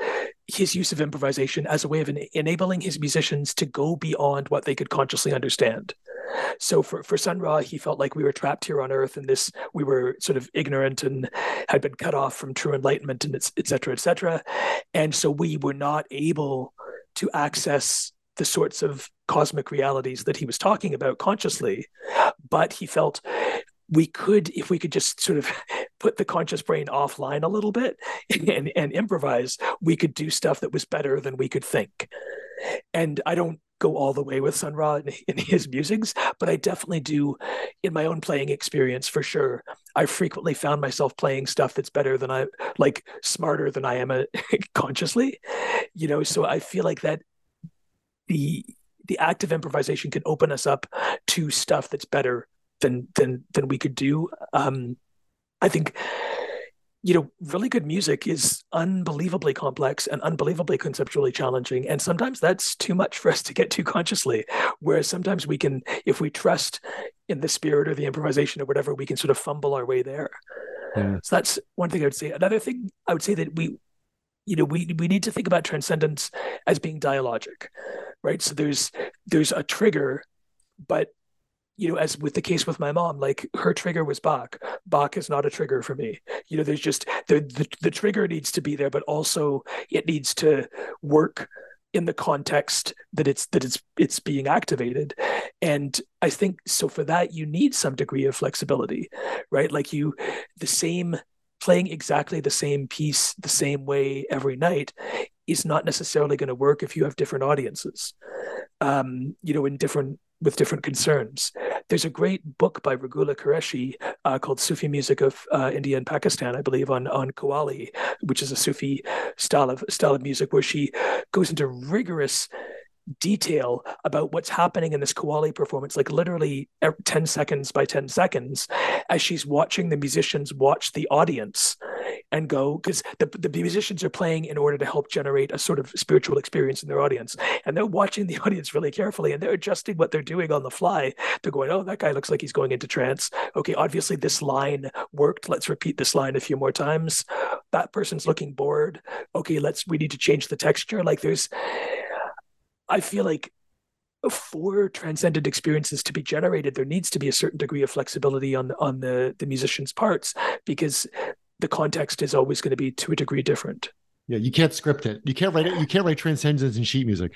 his use of improvisation as a way of enabling his musicians to go beyond what they could consciously understand. So for, for Sun Ra, he felt like we were trapped here on earth and this, we were sort of ignorant and had been cut off from true enlightenment and et cetera, et cetera. And so we were not able to access the sorts of cosmic realities that he was talking about consciously. But he felt we could, if we could just sort of put the conscious brain offline a little bit and, and improvise, we could do stuff that was better than we could think. And I don't go all the way with Sun Ra in, in, his musings, but I definitely do in my own playing experience for sure. I frequently found myself playing stuff that's better than I like smarter than I am uh, a, consciously, you know. So I feel like that the the act of improvisation can open us up to stuff that's better than than than we could do. Um, I think you know, really good music is unbelievably complex and unbelievably conceptually challenging. And sometimes that's too much for us to get to consciously. Whereas sometimes we can, if we trust in the spirit or the improvisation or whatever, we can sort of fumble our way there. Yeah. So that's one thing I would say. Another thing I would say that we, you know, we we need to think about transcendence as being dialogic, right? So there's there's a trigger, but you know, as with the case with my mom, like her trigger was Bach. Bach is not a trigger for me. You know, there's just the, the the trigger needs to be there, but also it needs to work in the context that it's that it's it's being activated and i think so for that you need some degree of flexibility right like you the same playing exactly the same piece the same way every night is not necessarily going to work if you have different audiences um you know in different with different concerns. There's a great book by Regula Qureshi uh, called Sufi Music of uh, India and Pakistan, I believe, on on Qawwali, which is a Sufi style of style of music where she goes into rigorous detail about what's happening in this Qawwali performance, like literally er, 10 seconds by 10 seconds, as she's watching the musicians watch the audience and go, because the, the musicians are playing in order to help generate a sort of spiritual experience in their audience. And they're watching the audience really carefully and they're adjusting what they're doing on the fly. They're going, oh, that guy looks like he's going into trance. Okay, obviously this line worked. Let's repeat this line a few more times. That person's looking bored. Okay, let's, we need to change the texture. Like there's, I feel like for transcendent experiences to be generated, there needs to be a certain degree of flexibility on on the the musician's parts because the context is always going to be to a degree different. Yeah, you can't script it. You can't write it. You can't write transcendence in sheet music.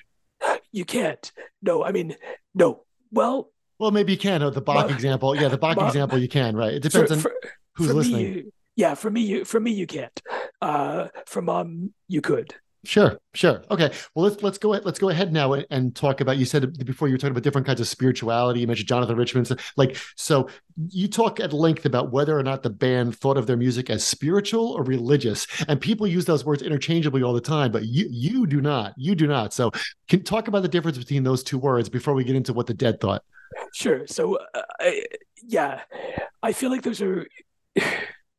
You can't. No, I mean, no. Well, well, maybe you can. Oh, the Bach example. Yeah, the Bach example you can. Right. It depends for, on who's listening. Me, yeah, for me, you for me you can't. Uh, for mom, you could. Sure, sure. Okay. Well, let's let's go let's go ahead now and talk about. You said before you were talking about different kinds of spirituality. You mentioned Jonathan Richman. Like, so you talk at length about whether or not the band thought of their music as spiritual or religious, and people use those words interchangeably all the time. But you you do not. You do not. So, can talk about the difference between those two words before we get into what the Dead thought. Sure. So, uh, I, yeah, I feel like those are.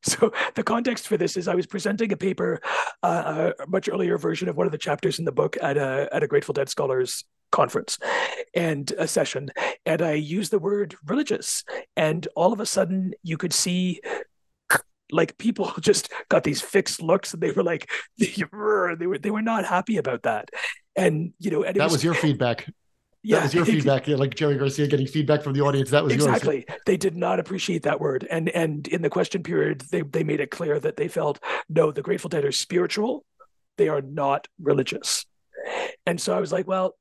So the context for this is I was presenting a paper, uh, a much earlier version of one of the chapters in the book at a at a Grateful Dead scholars conference and a session, and I used the word religious, and all of a sudden you could see like people just got these fixed looks and they were like they were they were not happy about that. And you know and that was, was, your feedback yeah, that was your feedback. Yeah, like Jerry Garcia getting feedback from the audience. That was exactly. Yours. They did not appreciate that word, and and in the question period, they they made it clear that they felt no, the Grateful Dead are spiritual, they are not religious, and so I was like, well,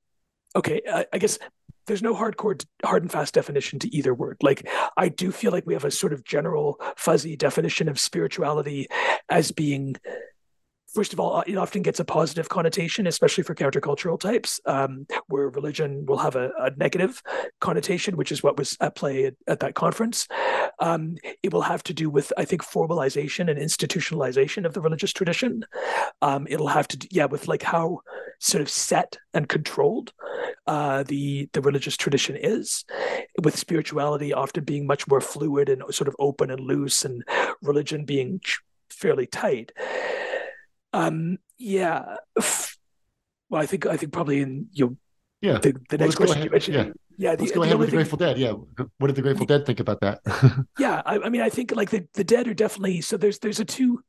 okay, I, I guess there's no hardcore hard and fast definition to either word like i do feel like we have a sort of general fuzzy definition of spirituality as being first of all, it often gets a positive connotation, especially for countercultural types, um, where religion will have a, a, negative connotation, which is what was at play at, at that conference. Um, it will have to do with, I think, formalization and institutionalization of the religious tradition. Um, it'll have to, yeah, with like how sort of set and controlled uh, the the religious tradition is, with spirituality often being much more fluid and sort of open and loose, and religion being fairly tight. Um, yeah. Well, I think I think probably in you. Yeah. The, the next question you mentioned. Yeah. Yeah, the, let's go ahead with the Grateful Dead. Yeah, what did the Grateful Dead think about that? yeah, I, I, mean, I think like the, the Dead are definitely so. There's there's a two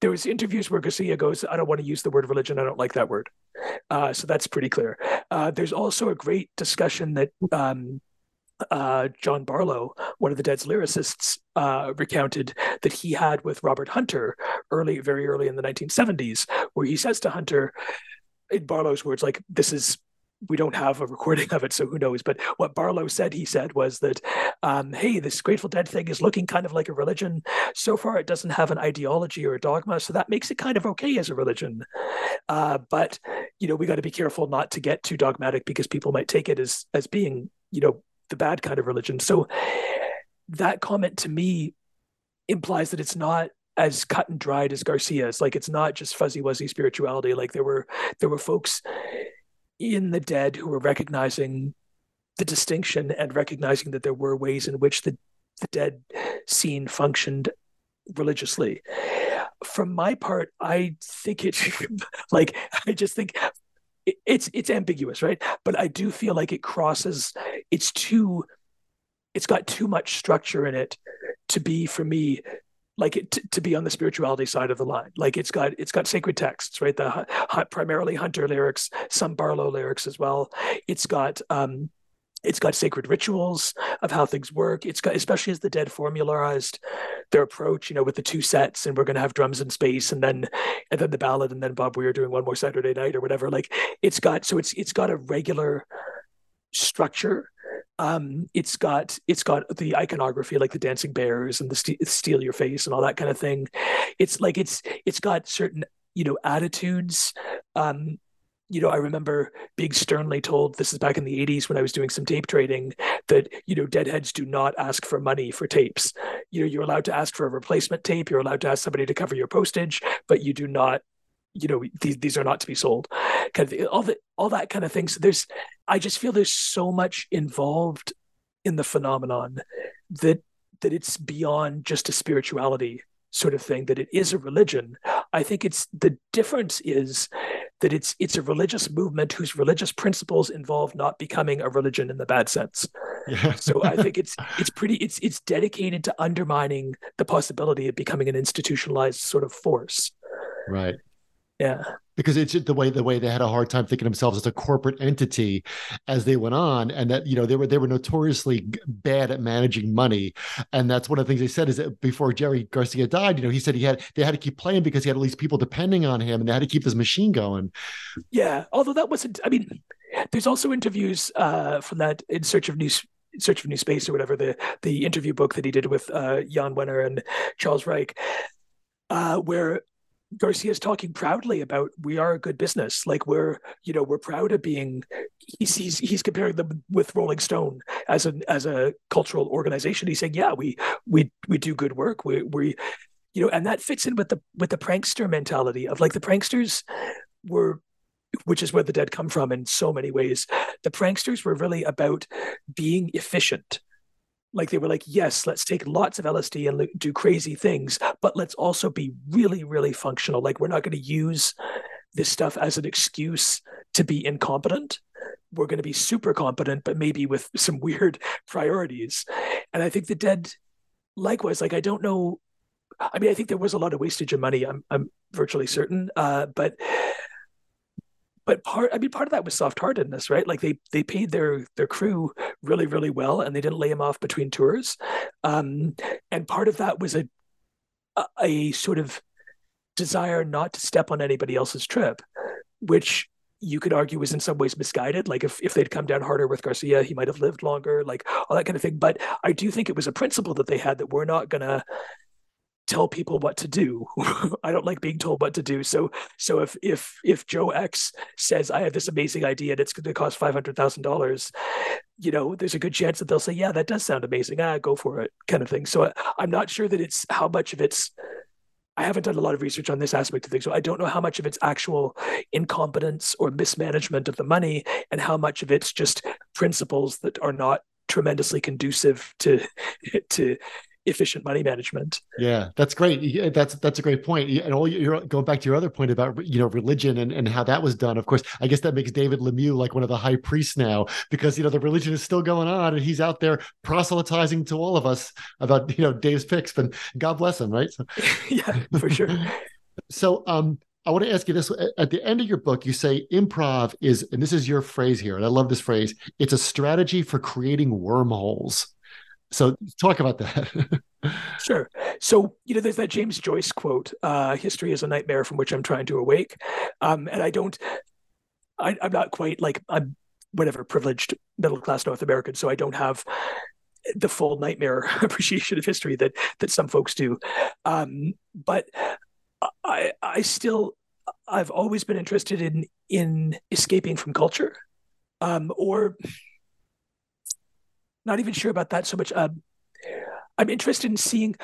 there was interviews where Garcia goes, I don't want to use the word religion. I don't like that word. Uh, so that's pretty clear. Uh, there's also a great discussion that um, uh, John Barlow, one of the Dead's lyricists, uh, recounted that he had with Robert Hunter early, very early in the 1970s, where he says to Hunter, in Barlow's words, like, this is we don't have a recording of it, so who knows? But what Barlow said, he said, was that, um, hey, this Grateful Dead thing is looking kind of like a religion. So far, it doesn't have an ideology or a dogma, so that makes it kind of okay as a religion. Uh, but you know, we got to be careful not to get too dogmatic because people might take it as as being, you know, the bad kind of religion. So that comment to me implies that it's not as cut and dried as Garcia's. Like it's not just fuzzy wuzzy spirituality. Like there were there were folks in the dead who were recognizing the distinction and recognizing that there were ways in which the, the dead scene functioned religiously. From my part, I think it like I just think it's it's ambiguous, right? But I do feel like it crosses. It's too. It's got too much structure in it to be for me like it to, to, be on the spirituality side of the line. Like it's got it's got sacred texts, right? The primarily Hunter lyrics, some Barlow lyrics as well. It's got um, it's got sacred rituals of how things work. It's got especially as the dead formularized their approach, you know, with the two sets, and we're going to have drums in space, and then and then the ballad, and then Bob Weir doing one more Saturday night or whatever. Like it's got so it's it's got a regular structure um, it's got it's got the iconography like the dancing bears and the st- steal your face and all that kind of thing. It's like it's it's got certain you know attitudes. Um, you know, I remember being sternly told this is back in the 80s when I was doing some tape trading that, you know, deadheads do not ask for money for tapes. You know, you're allowed to ask for a replacement tape, you're allowed to ask somebody to cover your postage, but you do not you know these these are not to be sold. Kind of all that all that kind of thing so there's i just feel there's so much involved in the phenomenon that that it's beyond just a spirituality sort of thing that it is a religion. I think it's the difference is that it's it's a religious movement whose religious principles involve not becoming a religion in the bad sense yeah. so i think it's it's pretty it's it's dedicated to undermining the possibility of becoming an institutionalized sort of force right yeah. Because it's the way the way they had a hard time thinking themselves as a corporate entity as they went on, and that you know they were they were notoriously bad at managing money, and that's one of the things they said is that before Jerry Garcia died, you know he said he had they had to keep playing because he had at least people depending on him, and they had to keep this machine going. Yeah, although that wasn't. I mean, there's also interviews uh, from that in search of new search of new space or whatever the the interview book that he did with uh, Jan Wenner and Charles Reich, uh, where Garcia's talking proudly about we are a good business. Like we're, you know, we're proud of being. He's he's, he's comparing them with Rolling Stone as an as a cultural organization. He's saying, yeah, we we we do good work. We we, you know, and that fits in with the with the prankster mentality of like the pranksters were which is where the dead come from in so many ways. The pranksters were really about being efficient like they were like yes let's take lots of lsd and do crazy things but let's also be really really functional. Like we're not going to use this stuff as an excuse to be incompetent. We're going to be super competent but maybe with some weird priorities. And i think the dead likewise like i don't know i mean i think there was a lot of wastage of money i'm, I'm virtually certain uh, but but part i mean part of that was soft-heartedness right like they they paid their their crew really really well and they didn't lay them off between tours um, and part of that was a, a sort of desire not to step on anybody else's trip which you could argue was in some ways misguided. Like if, if they'd come down harder with Garcia, he might have lived longer, like all that kind of thing. But I do think it was a principle that they had that we're not gonna tell people what to do. I don't like being told what to do. So so if if if Joe X says I have this amazing idea and it's going to cost five hundred thousand dollars, you know, there's a good chance that they'll say, yeah, that does sound amazing. Ah, go for it, kind of thing. So I, I'm not sure that it's how much of it's. I haven't done a lot of research on this aspect of things, so I don't know how much of it's actual incompetence or mismanagement of the money, and how much of it's just principles that are not tremendously conducive to to efficient money management. Yeah, that's great. That's that's a great point. And all you're going back to your other point about you know religion and, and how that was done. Of course, I guess that makes David Lemieux like one of the high priests now because you know the religion is still going on and he's out there proselytizing to all of us about you know Dave's picks. But God bless him, right? So. yeah, for sure. So, um, I want to ask you this at the end of your book, you say improv is, and this is your phrase here, and I love this phrase it's a strategy for creating wormholes. So, talk about that. sure. So, you know, there's that James Joyce quote uh, history is a nightmare from which I'm trying to awake. Um, and I don't, I, I'm not quite like, I'm whatever privileged middle class North American, so I don't have the full nightmare appreciation of history that that some folks do. Um, but I I still I've always been interested in in escaping from culture, um, or not even sure about that so much. Um, I'm interested in seeing.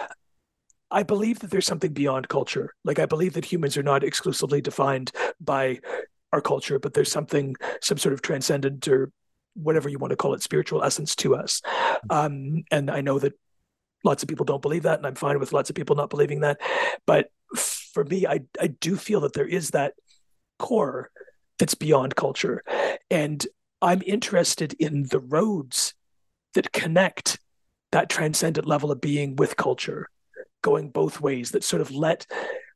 I believe that there's something beyond culture. Like I believe that humans are not exclusively defined by our culture, but there's something, some sort of transcendent or whatever you want to call it, spiritual essence to us. Um, and I know that lots of people don't believe that, and I'm fine with lots of people not believing that. But for me, I I do feel that there is that core that's beyond culture, and I'm interested in the roads that connect that transcendent level of being with culture, going both ways. That sort of let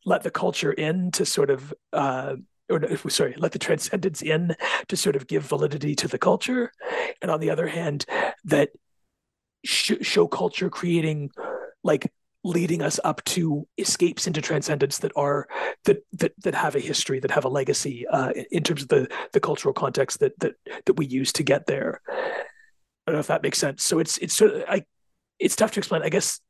let the culture in to sort of uh, or sorry, let the transcendence in to sort of give validity to the culture, and on the other hand, that sh- show culture creating like leading us up to escapes into transcendence that are that that that have a history that have a legacy uh, in terms of the the cultural context that that that we use to get there i don't know if that makes sense so it's it's sort of i it's tough to explain i guess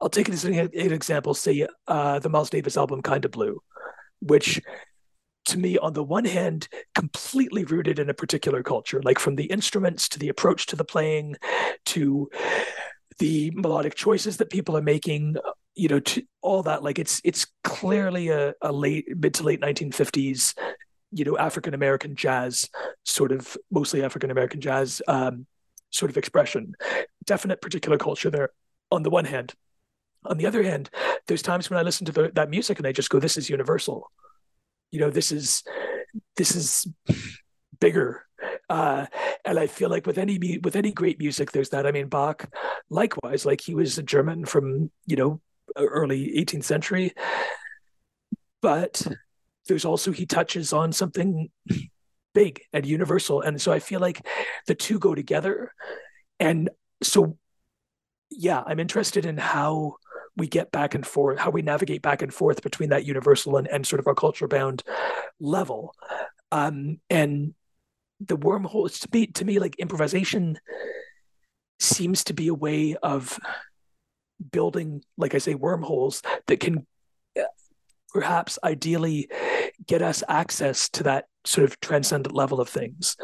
i'll take it as an, an example say uh, the miles davis album kind of blue which to me, on the one hand, completely rooted in a particular culture, like from the instruments to the approach to the playing to the melodic choices that people are making, you know, to all that. Like it's it's clearly a, a late mid to late 1950s, you know, African American jazz sort of mostly African American jazz um, sort of expression. Definite particular culture there. On the one hand, on the other hand, there's times when I listen to the, that music and I just go, "This is universal." you know this is this is bigger uh, and I feel like with any with any great music, there's that. I mean, Bach, likewise, like he was a German from you know early 18th century, but there's also he touches on something big and universal, and so I feel like the two go together, and so yeah, I'm interested in how we get back and forth, how we navigate back and forth between that universal and, and sort of our culture bound level. Um, and the wormholes to me, to me, like improvisation seems to be a way of building, like I say, wormholes that can perhaps ideally get us access to that sort of transcendent level of things.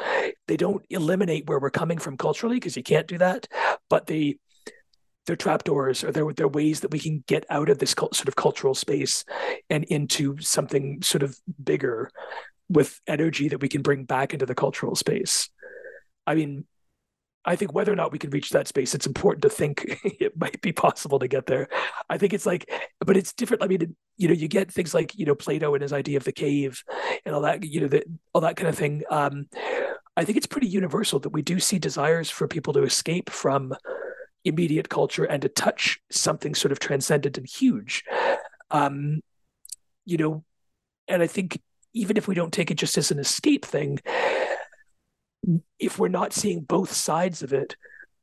They don't eliminate where we're coming from culturally because you can't do that, but they they're trapdoors or they're, they're ways that we can get out of this sort of cultural space and into something sort of bigger with energy that we can bring back into the cultural space. I mean, I think whether or not we can reach that space, it's important to think it might be possible to get there. I think it's like, but it's different. I mean, you know, you get things like you know Plato and his idea of the cave and all that, you know, the, all that kind of thing. Um, I think it's pretty universal that we do see desires for people to escape from immediate culture and to touch something sort of transcendent and huge. Um, you know, and I think even if we don't take it just as an escape thing, if we're not seeing both sides of it,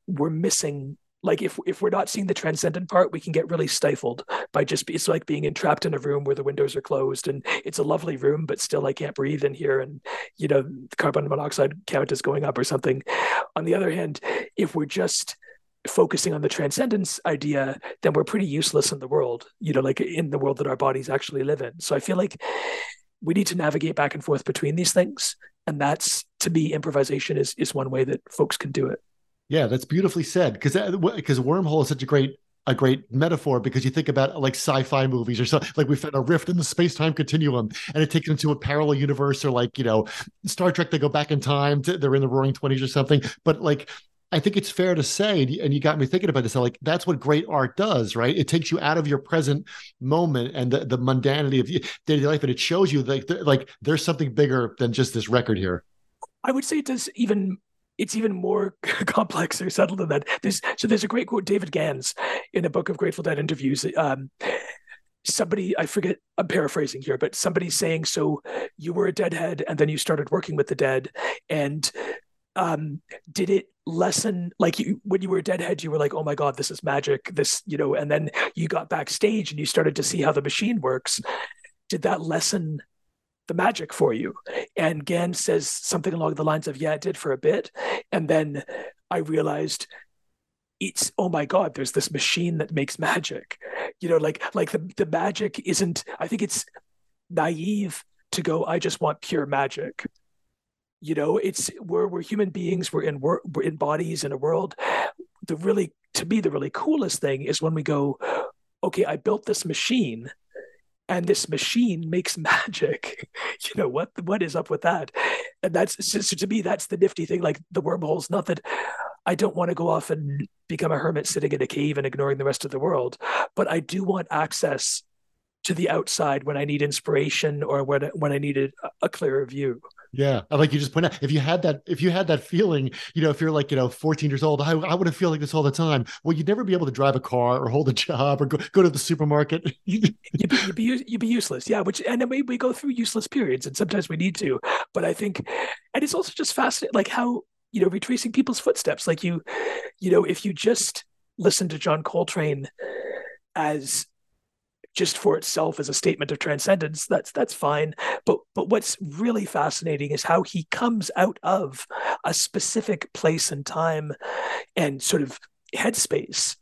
we're missing like if if we're not seeing the transcendent part, we can get really stifled by just it's like being entrapped in a room where the windows are closed and it's a lovely room, but still I can't breathe in here, and you know carbon monoxide count is going up or something. On the other hand, if we're just focusing on the transcendence idea, then we're pretty useless in the world, you know, like in the world that our bodies actually live in. So I feel like we need to navigate back and forth between these things. And that's to me, improvisation is is one way that folks can do it. Yeah, that's beautifully said. Because because wormhole is such a great a great metaphor because you think about like sci-fi movies or something like we found a rift in the space-time continuum and it takes them to a parallel universe or like you know Star Trek they go back in time to, they're in the roaring 20s or something but like I think it's fair to say, and you got me thinking about this, like that's what great art does, right? It takes you out of your present moment and the, the mundanity of daily life, and it shows you like like there's something bigger than just this record here. I would say it does even it's even more complex or subtle than that. There's so there's a great quote David Gans in a book of Grateful Dead interviews. Um, somebody I forget I'm paraphrasing here, but somebody saying so you were a deadhead and then you started working with the dead and um did it lessen like you when you were deadhead you were like oh my god this is magic this you know and then you got backstage and you started to see how the machine works. Did that lessen the magic for you? And Gans says something along the lines of yeah it did for a bit. And then I realized it's oh my god there's this machine that makes magic. You know like like the the magic isn't i think it's naive to go i just want pure magic you know it's we're we're human beings we're in we're, in bodies in a world. The really to me the really coolest thing is when we go okay i built this machine and this machine makes magic. You know what what is up with that? And that's so to me that's the nifty thing like the wormholes not that I don't want to go off and become a hermit sitting in a cave and ignoring the rest of the world, but I do want access to the outside when I need inspiration or when when I needed a clearer view. Yeah, like you just point out, if you had that, if you had that feeling, you know, if you're like, you know, 14 years old, I, I wouldn't feel like this all the time. Well, you'd never be able to drive a car or hold a job or go, go to the supermarket. you'd, be, you'd, be, you'd be useless. Yeah, which and then we, we go through useless periods, and sometimes we need to. But I think, and it's also just fascinating, like how you know retracing people's footsteps like you you know if you just listen to john coltrane as just for itself as a statement of transcendence that's that's fine. But but what's really fascinating is how he comes out of a specific place and time and sort of headspace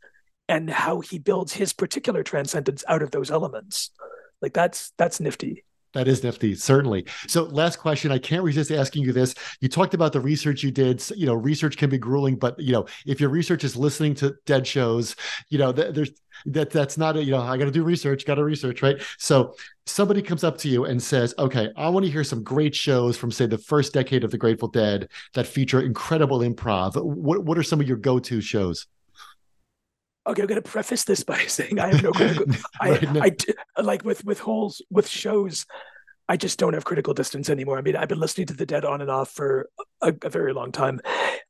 and how he builds his particular transcendence out of those elements. Like that's that's nifty that is nifty, certainly. So, last question. I can't resist asking you this. You talked about the research you did. You know, research can be grueling, but you know, if your research is listening to dead shows, you know, there's that that's not a you know I got to do research, got to research, right? So, somebody comes up to you and says, "Okay, I want to hear some great shows from say the first decade of the Grateful Dead that feature incredible improv. What what are some of your go to shows?" Okay, I'm going to preface this by saying I have no critical. right, I, no. I like with with holes with shows. I just don't have critical distance anymore. I mean, I've been listening to the Dead on and off for a, a very long time.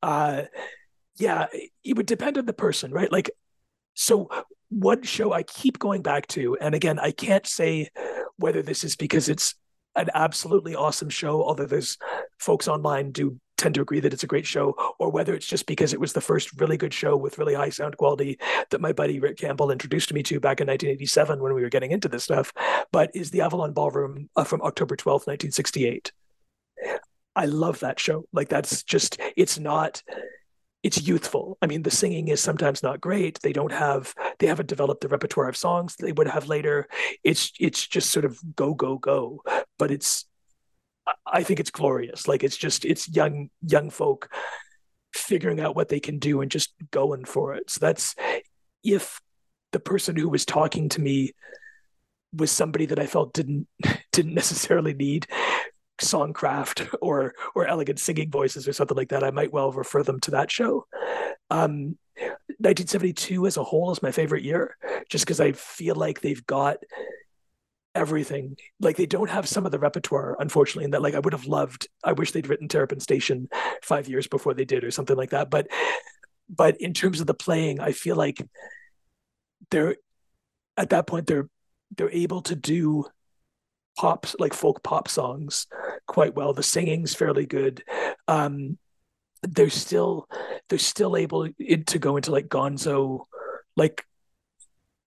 Uh, yeah, it would depend on the person, right? Like, so one show I keep going back to, and again, I can't say whether this is because it's an absolutely awesome show, although there's folks online do tend to agree that it's a great show, or whether it's just because it was the first really good show with really high sound quality that my buddy Rick Campbell introduced me to back in 1987 when we were getting into this stuff. But is the Avalon Ballroom uh, from October 12th, 1968. I love that show. Like that's just it's not it's youthful. I mean, the singing is sometimes not great. They don't have they haven't developed the repertoire of songs they would have later. It's it's just sort of go go go, but it's I think it's glorious. Like it's just it's young young folk figuring out what they can do and just going for it. So that's if the person who was talking to me was somebody that I felt didn't didn't necessarily need songcraft or or elegant singing voices or something like that, I might well refer them to that show. Um, 1972 as a whole is my favorite year, just because I feel like they've got everything. Like they don't have some of the repertoire, unfortunately, and that like I would have loved. I wish they'd written Terrapin Station five years before they did, or something like that. But but in terms of the playing, I feel like they're at that point they're they're able to do pops like folk pop songs quite well. The singing's fairly good. Um, they're still they're still able to go into like gonzo like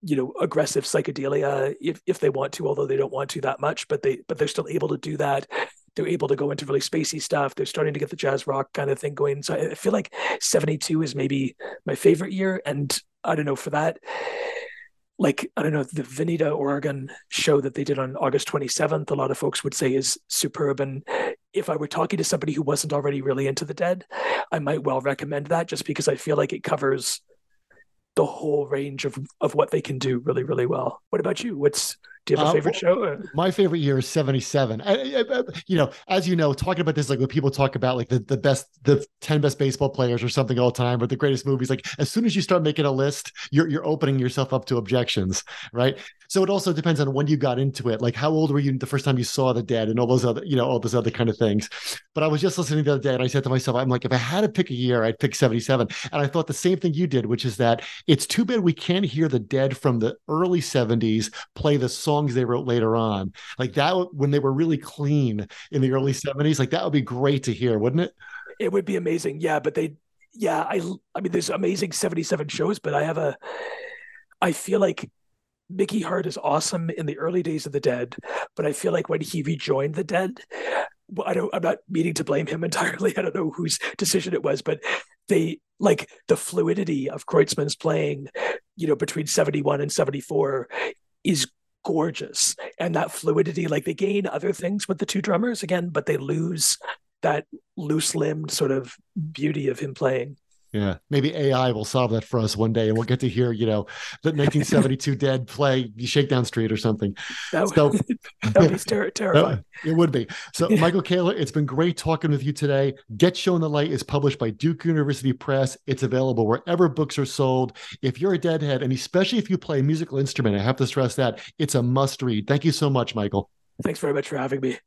you know aggressive psychedelia if if they want to although they don't want to that much but they but they're still able to do that. They're able to go into really spacey stuff. They're starting to get the jazz rock kind of thing going. So i feel like 72 is maybe my favorite year and i don't know for that like i don't know the Veneta oregon show that they did on august 27th a lot of folks would say is superb and if i were talking to somebody who wasn't already really into the dead i might well recommend that just because i feel like it covers the whole range of of what they can do really really well. What about you? What's do you have a uh, favorite uh, show? My favorite year is 77. I, I, I, you know, as you know, talking about this, like when people talk about like the, the best, the 10 best baseball players or something all time, or the greatest movies, like as soon as you start making a list, you're, you're opening yourself up to objections, right? So it also depends on when you got into it. Like how old were you the first time you saw the dead and all those other, you know, all those other kind of things. But I was just listening the other day and I said to myself, I'm like, if I had to pick a year, I'd pick 77. And I thought the same thing you did, which is that it's too bad we can't hear the dead from the early 70s play the songs they wrote later on. Like that when they were really clean in the early 70s, like that would be great to hear, wouldn't it? It would be amazing. Yeah, but they yeah, I I mean there's amazing 77 shows, but I have a I feel like Mickey Hart is awesome in the early days of the Dead, but I feel like when he rejoined the Dead, I don't. I'm not meaning to blame him entirely. I don't know whose decision it was, but they like the fluidity of Kreutzmann's playing, you know, between 71 and 74 is gorgeous, and that fluidity, like they gain other things with the two drummers again, but they lose that loose limbed sort of beauty of him playing. Yeah, maybe AI will solve that for us one day, and we'll get to hear, you know, the 1972 Dead play Shakedown Street or something. That would, so, that would be ter- terrifying. It would be. So, Michael Kaler, it's been great talking with you today. Get Shown the Light is published by Duke University Press. It's available wherever books are sold. If you're a Deadhead, and especially if you play a musical instrument, I have to stress that it's a must read. Thank you so much, Michael. Thanks very much for having me.